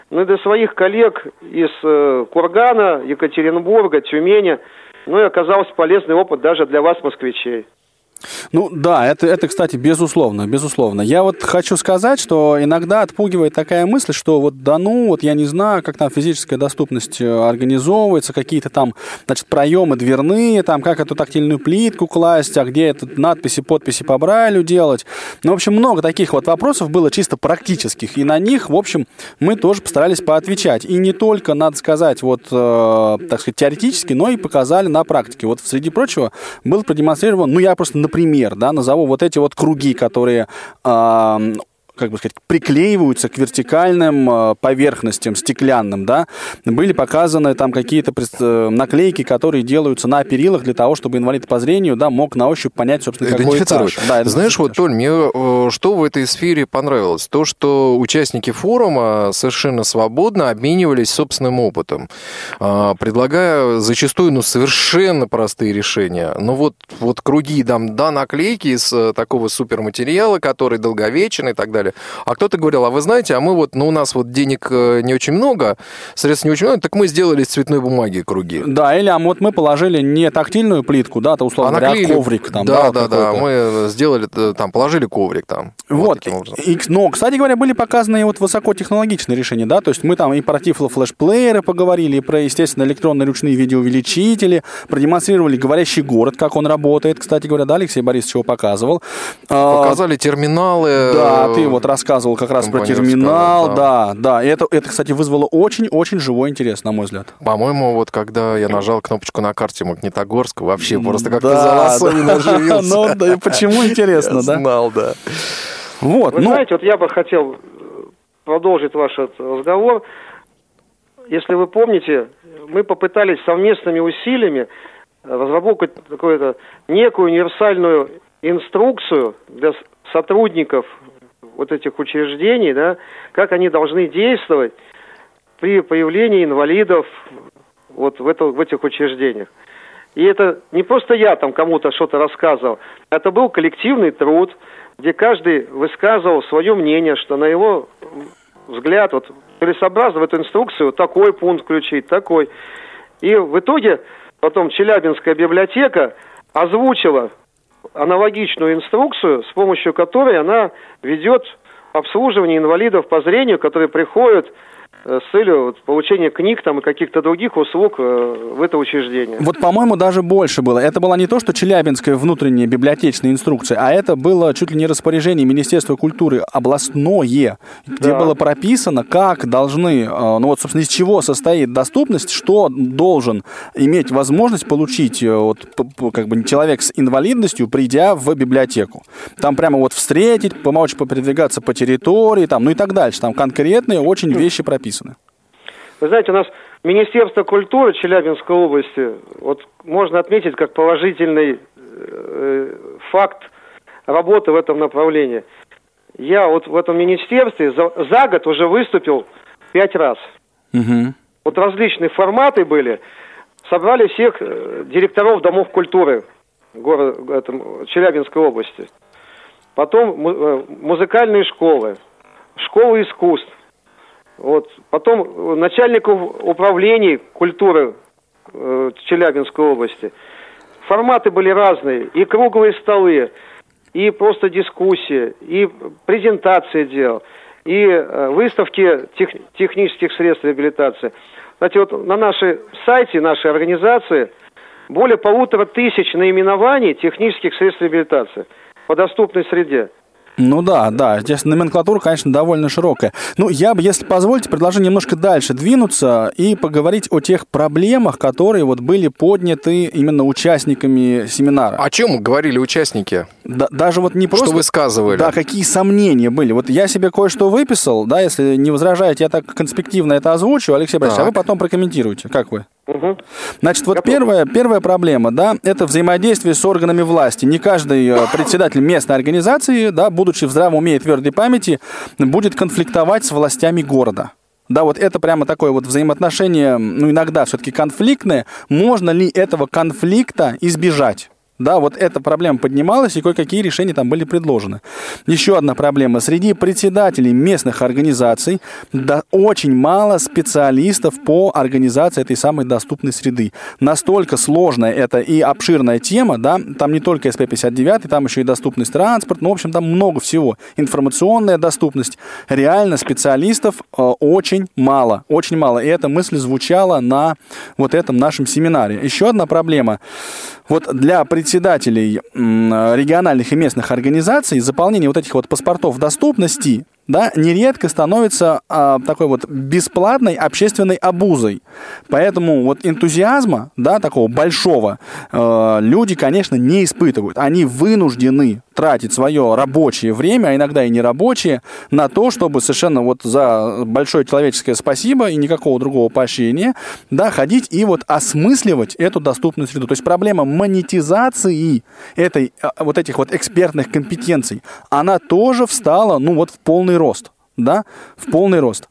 но и до своих коллег из э, Кургана, Екатеринбурга, Тюмени. Ну и оказался полезный опыт даже для вас, москвичей. Ну да, это, это, кстати, безусловно, безусловно. Я вот хочу сказать, что иногда отпугивает такая мысль, что вот да ну, вот я не знаю, как там физическая доступность э, организовывается, какие-то там, значит, проемы дверные, там, как эту тактильную плитку класть, а где это надписи, подписи по Брайлю делать. Ну, в общем, много таких вот вопросов было чисто практических, и на них, в общем, мы тоже постарались поотвечать. И не только, надо сказать, вот, э, так сказать, теоретически, но и показали на практике. Вот, среди прочего, был продемонстрирован, ну, я просто например, да, назову вот эти вот круги, которые э, как бы сказать, приклеиваются к вертикальным э, поверхностям стеклянным, да, были показаны там какие-то э, наклейки, которые делаются на перилах для того, чтобы инвалид по зрению, да, мог на ощупь понять, собственно, какой этаж. Да, Знаешь, вот, Толь, мне э, что в этой сфере понравилось? То, что участники форума совершенно свободно обменивались собственным опытом, предлагая зачастую, ну, совершенно простые решения. Ну, вот, вот круги, там, да, наклейки из такого суперматериала, который долговечен и так далее, далее. А кто-то говорил, а вы знаете, а мы вот, ну, у нас вот денег э, не очень много, средств не очень много, так мы сделали из цветной бумаги круги. Да, или а вот мы положили не тактильную плитку, да, то условно а говоря, коврик там. Да, да, да, да, мы сделали, э, там, положили коврик там. Вот, вот и, но, кстати говоря, были показаны и вот высокотехнологичные решения, да, то есть мы там и про тифло-флешплееры поговорили, и про, естественно, электронные ручные видеоувеличители, продемонстрировали говорящий город, как он работает, кстати говоря, да, Алексей Борисович его показывал. А, Показали терминалы. Да, ты вот вот рассказывал как раз про терминал, да. да. И это, это, кстати, вызвало очень-очень живой интерес, на мой взгляд. По-моему, вот когда я нажал кнопочку на карте Магнитогорска, вообще просто как-то да, оживился. Ну, да, и почему интересно, да? знал, да. Вот, Вы ну... знаете, вот я бы хотел продолжить ваш разговор. Если вы помните, мы попытались совместными усилиями разработать какую-то некую универсальную инструкцию для сотрудников вот этих учреждений, да, как они должны действовать при появлении инвалидов вот в, это, в этих учреждениях. И это не просто я там кому-то что-то рассказывал, это был коллективный труд, где каждый высказывал свое мнение, что на его взгляд, вот целесообразно в эту инструкцию такой пункт включить, такой. И в итоге потом Челябинская библиотека озвучила аналогичную инструкцию, с помощью которой она ведет обслуживание инвалидов по зрению, которые приходят с целью получения книг там, и каких-то других услуг э, в это учреждение. Вот, по-моему, даже больше было. Это была не то, что Челябинская внутренняя библиотечная инструкция, а это было чуть ли не распоряжение Министерства культуры областное, где да. было прописано, как должны, э, ну вот, собственно, из чего состоит доступность, что должен иметь возможность получить вот, как бы человек с инвалидностью, придя в библиотеку. Там прямо вот встретить, помочь передвигаться по территории, там, ну и так дальше. Там конкретные очень вещи прописаны написано? Вы знаете, у нас Министерство культуры Челябинской области, вот можно отметить как положительный э, факт работы в этом направлении. Я вот в этом министерстве за, за год уже выступил пять раз. Угу. Вот различные форматы были. Собрали всех э, директоров домов культуры города, этом, Челябинской области. Потом э, музыкальные школы, школы искусств, вот. Потом начальников управлений культуры э, Челябинской области. Форматы были разные. И круглые столы, и просто дискуссии, и презентации дел, и э, выставки тех, технических средств реабилитации. Знаете, вот на нашей сайте нашей организации более полутора тысяч наименований технических средств реабилитации по доступной среде. Ну да, да, здесь номенклатура, конечно, довольно широкая. Ну, я бы, если позволите, предложу немножко дальше двинуться и поговорить о тех проблемах, которые вот были подняты именно участниками семинара. О чем говорили участники? Да, даже вот не просто... Что высказывали? Да, какие сомнения были. Вот я себе кое-что выписал, да, если не возражаете, я так конспективно это озвучу, Алексей Борисович, а вы потом прокомментируете. Как вы? Угу. Значит, вот первая, первая проблема, да, это взаимодействие с органами власти. Не каждый э, председатель местной организации, да, будучи в здравом уме и твердой памяти, будет конфликтовать с властями города. Да, вот это прямо такое вот взаимоотношение, ну, иногда все-таки конфликтное. Можно ли этого конфликта избежать? Да, вот эта проблема поднималась, и кое-какие решения там были предложены. Еще одна проблема. Среди председателей местных организаций да, очень мало специалистов по организации этой самой доступной среды. Настолько сложная это и обширная тема, да, там не только СП-59, там еще и доступность транспорта, ну, в общем, там много всего. Информационная доступность. Реально специалистов э, очень мало, очень мало. И эта мысль звучала на вот этом нашем семинаре. Еще одна проблема. Вот для председателей региональных и местных организаций заполнение вот этих вот паспортов доступности да, нередко становится а, такой вот бесплатной общественной обузой. Поэтому вот энтузиазма, да, такого большого, э, люди, конечно, не испытывают. Они вынуждены тратить свое рабочее время, а иногда и нерабочее, на то, чтобы совершенно вот за большое человеческое спасибо и никакого другого поощрения, да, ходить и вот осмысливать эту доступную среду. То есть проблема монетизации этой, а, вот этих вот экспертных компетенций, она тоже встала, ну вот в полный рост, да, в полный рост.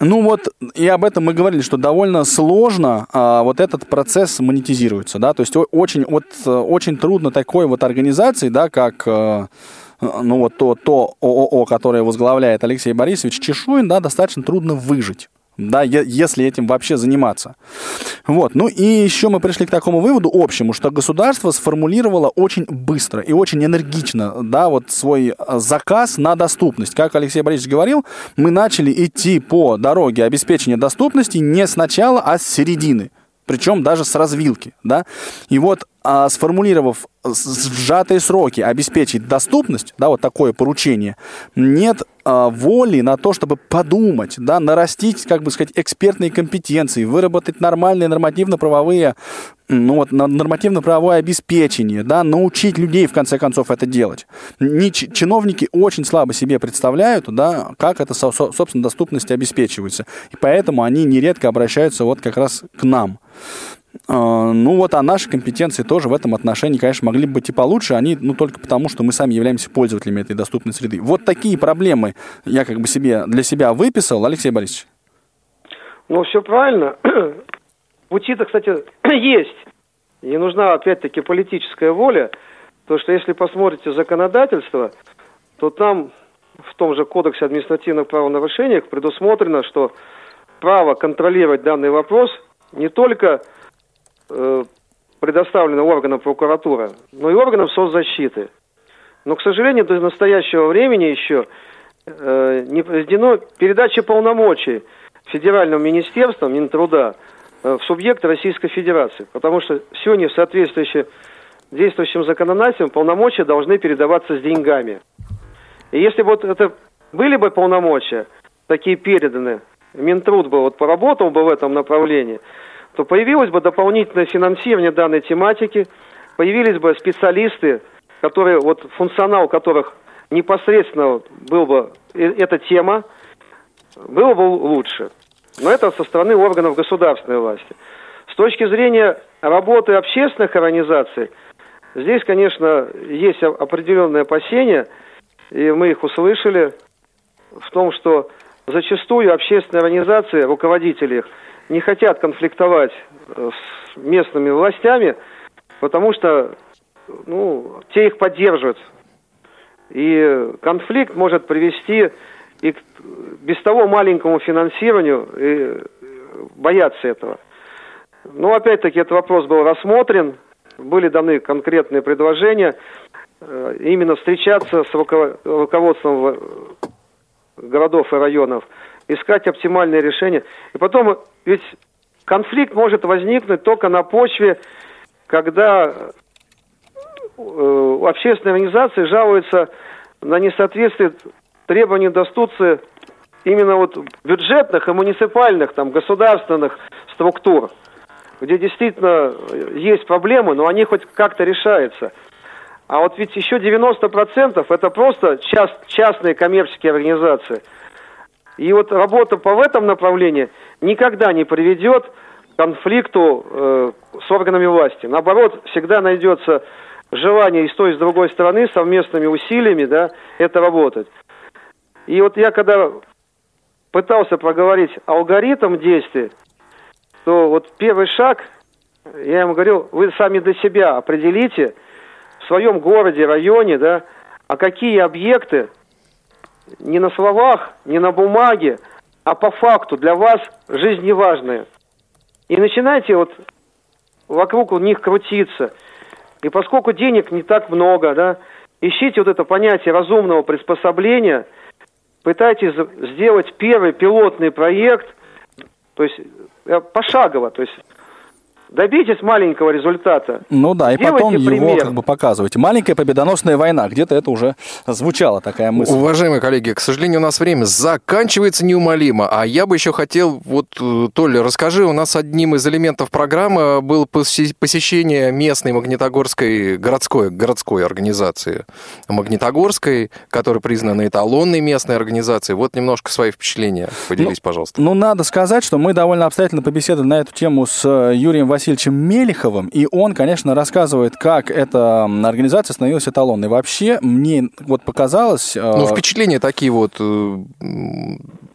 Ну вот, и об этом мы говорили, что довольно сложно а, вот этот процесс монетизируется, да, то есть очень, вот, очень трудно такой вот организации, да, как, э, ну вот то, то ООО, которое возглавляет Алексей Борисович Чешуин, да, достаточно трудно выжить да, если этим вообще заниматься. Вот. Ну и еще мы пришли к такому выводу общему, что государство сформулировало очень быстро и очень энергично, да, вот свой э, заказ на доступность. Как Алексей Борисович говорил, мы начали идти по дороге обеспечения доступности не сначала, а с середины причем даже с развилки, да. И вот а, сформулировав сжатые сроки обеспечить доступность, да, вот такое поручение, нет а, воли на то, чтобы подумать, да, нарастить, как бы сказать, экспертные компетенции, выработать нормальные нормативно-правовые, ну вот, нормативно-правовое обеспечение, да, научить людей, в конце концов, это делать. Не, чиновники очень слабо себе представляют, да, как это, собственно, доступность обеспечивается. И поэтому они нередко обращаются вот как раз к нам. А, ну вот, а наши компетенции тоже в этом отношении, конечно, могли бы быть и получше, они, ну, только потому, что мы сами являемся пользователями этой доступной среды. Вот такие проблемы я как бы себе, для себя выписал. Алексей Борисович. Ну, все правильно. Пути-то, кстати, есть. И нужна, опять-таки, политическая воля. То, что если посмотрите законодательство, то там в том же Кодексе административных правонарушений предусмотрено, что право контролировать данный вопрос не только э, предоставлено органам прокуратуры, но и органам соцзащиты. Но, к сожалению, до настоящего времени еще э, не проведено передача полномочий Федеральным министерством Минтруда в субъект Российской Федерации. Потому что сегодня в соответствии действующим законодательством полномочия должны передаваться с деньгами. И если вот это были бы полномочия, такие переданы, Минтруд бы вот поработал бы в этом направлении, то появилось бы дополнительное финансирование данной тематики, появились бы специалисты, которые, вот функционал которых непосредственно был бы э, эта тема, было бы лучше. Но это со стороны органов государственной власти. С точки зрения работы общественных организаций, здесь, конечно, есть определенные опасения, и мы их услышали, в том, что зачастую общественные организации, руководители их, не хотят конфликтовать э, с местными властями, потому что ну, те их поддерживают. И конфликт может привести и без того маленькому финансированию, и боятся этого. Но опять-таки этот вопрос был рассмотрен, были даны конкретные предложения, э, именно встречаться с руководством городов и районов, искать оптимальные решения. И потом, ведь конфликт может возникнуть только на почве, когда э, общественные организации жалуются на несоответствие требований достуции именно вот бюджетных и муниципальных, там, государственных структур, где действительно есть проблемы, но они хоть как-то решаются. А вот ведь еще 90% это просто част, частные коммерческие организации. И вот работа по в этом направлении никогда не приведет к конфликту э, с органами власти. Наоборот, всегда найдется желание и с той, и с другой стороны совместными усилиями да, это работать. И вот я когда пытался проговорить алгоритм действий, то вот первый шаг, я ему говорил, вы сами для себя определите в своем городе, районе, да, а какие объекты не на словах, не на бумаге, а по факту для вас жизневажные. И начинайте вот вокруг них крутиться. И поскольку денег не так много, да, ищите вот это понятие разумного приспособления, пытайтесь сделать первый пилотный проект, то есть э, пошагово, то есть Добейтесь маленького результата. Ну да, и Сделайте потом его пример. как бы показывайте. Маленькая победоносная война. Где-то это уже звучала такая мысль. Уважаемые коллеги, к сожалению, у нас время заканчивается неумолимо, а я бы еще хотел, вот, э, Толя, расскажи, у нас одним из элементов программы было посе- посещение местной Магнитогорской городской, городской организации Магнитогорской, которая признана эталонной местной организацией. Вот немножко свои впечатления. Поделись, пожалуйста. Ну, надо сказать, что мы довольно обстоятельно побеседовали на эту тему с э, Юрием Васильевичем Мелеховым, и он, конечно, рассказывает, как эта организация становилась эталонной. Вообще, мне вот показалось... э, Ну, впечатления такие вот, э,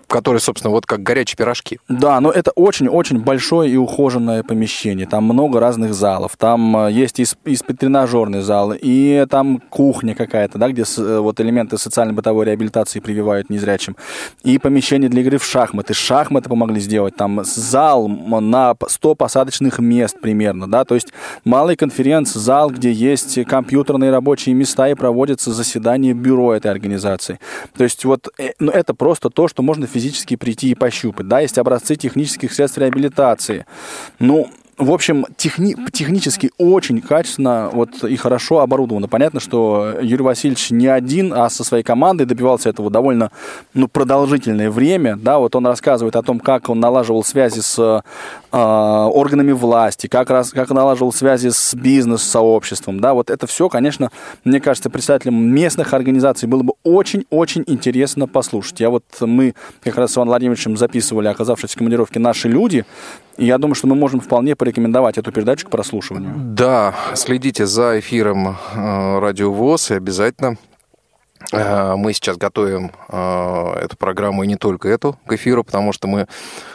которые, собственно, вот как горячие пирожки. Да, но это очень-очень большое и ухоженное помещение. Там много разных залов. Там э, есть и, и тренажерный зал, и там кухня какая-то, да, где э, вот элементы социально-бытовой реабилитации прививают незрячим. И помещение для игры в шахматы. Шахматы помогли сделать. Там зал на п- 100 посадочных мест примерно, да, то есть малый конференц-зал, где есть компьютерные рабочие места и проводятся заседания бюро этой организации. То есть вот э, ну, это просто то, что можно физически прийти и пощупать. Да, есть образцы технических средств реабилитации. Ну, в общем, техни- технически очень качественно вот, и хорошо оборудовано. Понятно, что Юрий Васильевич не один, а со своей командой добивался этого довольно ну, продолжительное время. Да, вот он рассказывает о том, как он налаживал связи с э, органами власти, как, раз, как налаживал связи с бизнес-сообществом. Да, вот это все, конечно, мне кажется, представителям местных организаций было бы очень-очень интересно послушать. Я вот мы как раз с Иваном Владимировичем записывали, оказавшись в командировке «Наши люди», я думаю, что мы можем вполне порекомендовать эту передачу к прослушиванию. Да, следите за эфиром э, Радио ВОЗ и обязательно э, мы сейчас готовим э, эту программу и не только эту к эфиру, потому что мы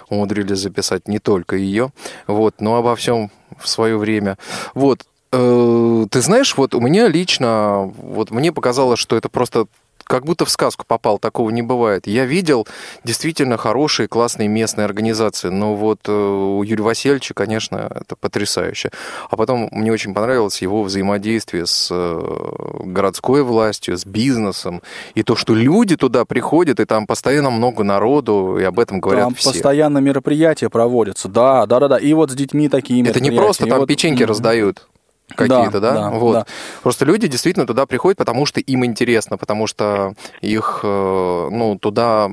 умудрились записать не только ее, вот, но обо всем в свое время. Вот, ты знаешь, вот у меня лично, вот мне показалось, что это просто как будто в сказку попал, такого не бывает. Я видел действительно хорошие, классные местные организации, но вот э, у Юрия Васильевича, конечно, это потрясающе. А потом мне очень понравилось его взаимодействие с э, городской властью, с бизнесом, и то, что люди туда приходят, и там постоянно много народу, и об этом говорят Там все. постоянно мероприятия проводятся, да, да, да, да. И вот с детьми такие Это не просто там вот, печеньки раздают какие-то, да? да, вот. да. Просто люди действительно туда приходят, потому что им интересно, потому что их э, ну, туда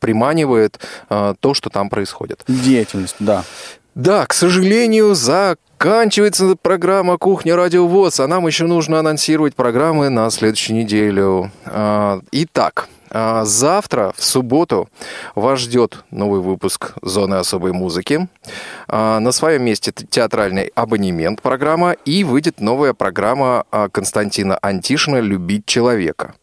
приманивает э, то, что там происходит. Деятельность, да. Да, к сожалению, заканчивается программа «Кухня Радио ВОЗ», а нам еще нужно анонсировать программы на следующую неделю. А, Итак, завтра, в субботу, вас ждет новый выпуск «Зоны особой музыки». А, На своем месте театральный абонемент программа и выйдет новая программа а, Константина Антишина «Любить человека».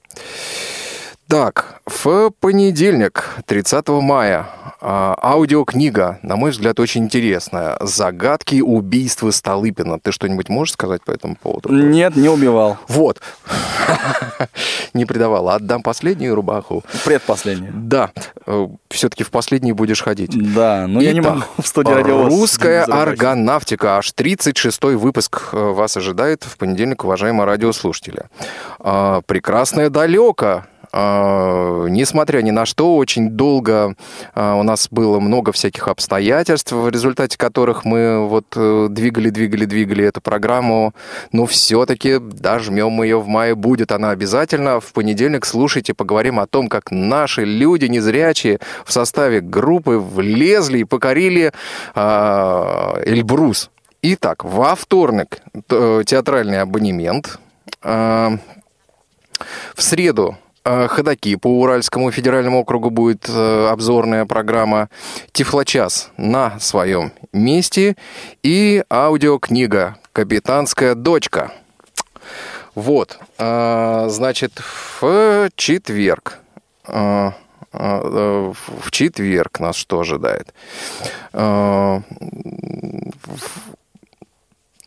Так, в понедельник, 30 мая, а, аудиокнига, на мой взгляд, очень интересная. «Загадки убийства Столыпина». Ты что-нибудь можешь сказать по этому поводу? Нет, не убивал. Вот. Не предавал. Отдам последнюю рубаху. Предпоследний. Да, все-таки в последний будешь ходить. Да, ну я не могу в студии радиовоз. Русская аргонавтика. Аж 36-й выпуск э, вас ожидает в понедельник, уважаемые радиослушатели. А, Прекрасное далеко. А, Несмотря ни на что, очень долго а, у нас было много всяких обстоятельств, в результате которых мы вот э, двигали, двигали, двигали эту программу. Но все-таки дожмем ее в мае. Будет она обязательно. В понедельник слушайте, поговорим о том, как наши люди незрячие в составе группы влезли и покорили а, Эльбрус. Итак, во вторник т- театральный абонемент. В среду э, ходаки по Уральскому федеральному округу будет э, обзорная программа Тифлочас на своем месте и аудиокнига «Капитанская дочка». Вот, э, значит, в четверг, э, э, в четверг нас что ожидает? Э,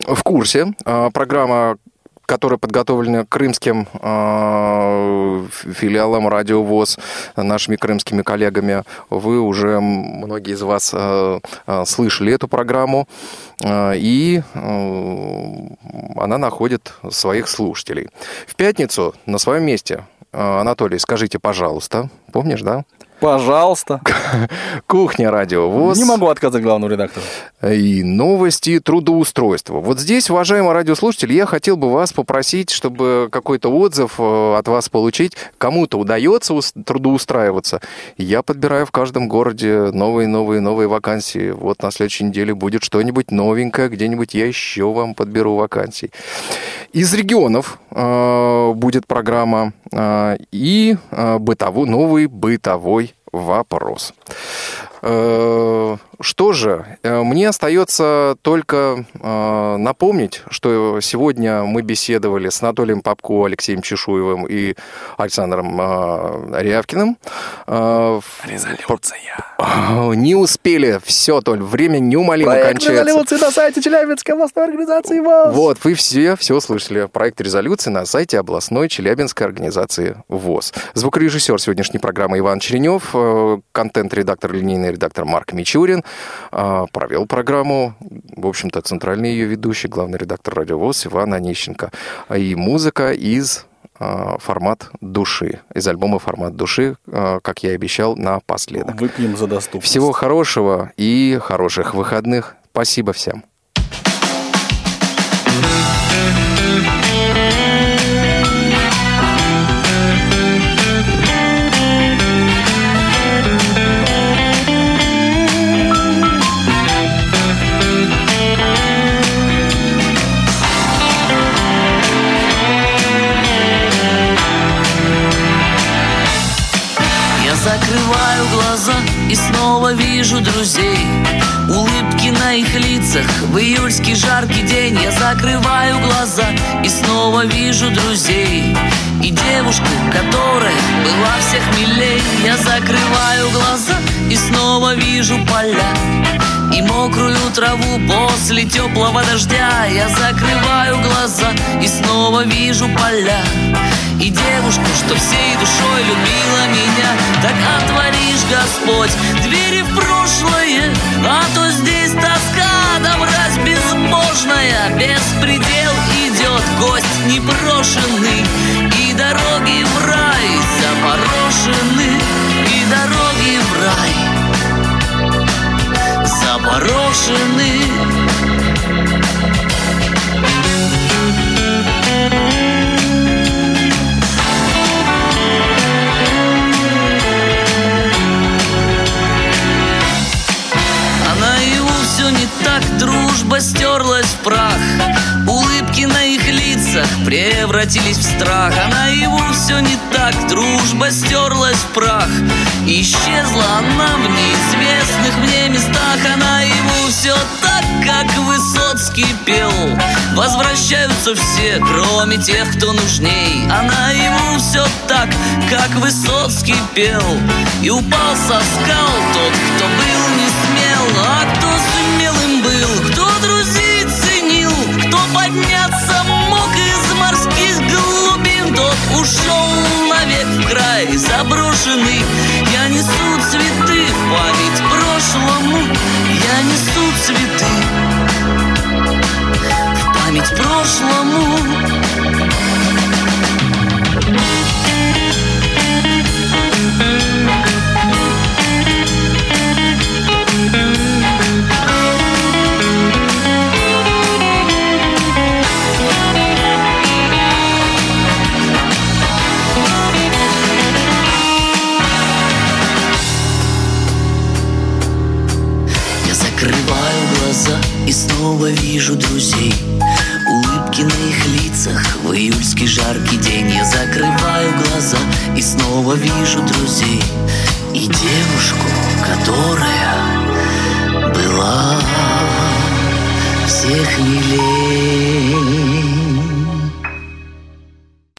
в курсе. Программа, которая подготовлена крымским а, филиалом Радио ВОЗ, нашими крымскими коллегами. Вы уже, многие из вас а, а, слышали эту программу, и она находит своих слушателей. В пятницу на своем месте, Анатолий, скажите, пожалуйста, помнишь, да? Пожалуйста. Кухня Радио ВОЗ. Не могу отказать главному редактору. и новости трудоустройства. Вот здесь, уважаемые радиослушатели, я хотел бы вас попросить, чтобы какой-то отзыв э, от вас получить. Кому-то удается ус- трудоустраиваться. Я подбираю в каждом городе новые, новые, новые вакансии. Вот на следующей неделе будет что-нибудь новенькое, где-нибудь я еще вам подберу вакансий. Из регионов э, будет программа э, и э, бытовой, новый бытовой вопрос. Э, Что же, э, мне остается только э, напомнить, что сегодня мы беседовали с Анатолием Попко, Алексеем Чешуевым и Александром э, Рявкиным. Резолюция. Не успели. Все, Толь, время неумолимо кончается. на сайте Челябинской областной организации ВОЗ. Вот, вы все все слышали. Проект резолюции на сайте областной Челябинской организации ВОЗ. Звукорежиссер сегодняшней программы Иван Черенев, э, контент-редактор, линейный редактор Марк Мичурин. Э, Провел программу, в общем-то, центральный ее ведущий, главный редактор Радио ВОЗ Иван Онищенко. И музыка из э, формат души, из альбома формат души, как я и обещал, напоследок. Выпьем за доступность. Всего хорошего и хороших выходных. Спасибо всем. И снова вижу друзей. Улыбки на их лицах. В июльский жаркий день Я закрываю глаза и снова вижу друзей. И девушку, которая была всех милей Я закрываю глаза и снова вижу поля и мокрую траву после теплого дождя. Я закрываю глаза и снова вижу поля. И девушку, что всей душой любила меня. Так отворишь, Господь, двери в прошлое А то здесь тоска, да мразь безбожная. Беспредел идет, гость непрошенный И дороги в рай запорошены И дороги превратились в страх. А наяву все не так, дружба стерлась в прах. Исчезла она в неизвестных мне местах. А наяву все так, как Высоцкий пел. Возвращаются все, кроме тех, кто нужней. А наяву все так, как Высоцкий пел. И упал со скал тот, кто был не смел. А край заброшенный. Я несу цветы в память прошлому. Я несу цветы в память прошлому вижу друзей. Улыбки на их лицах в июльский жаркий день. Я закрываю глаза и снова вижу друзей. И девушку, которая была всех милей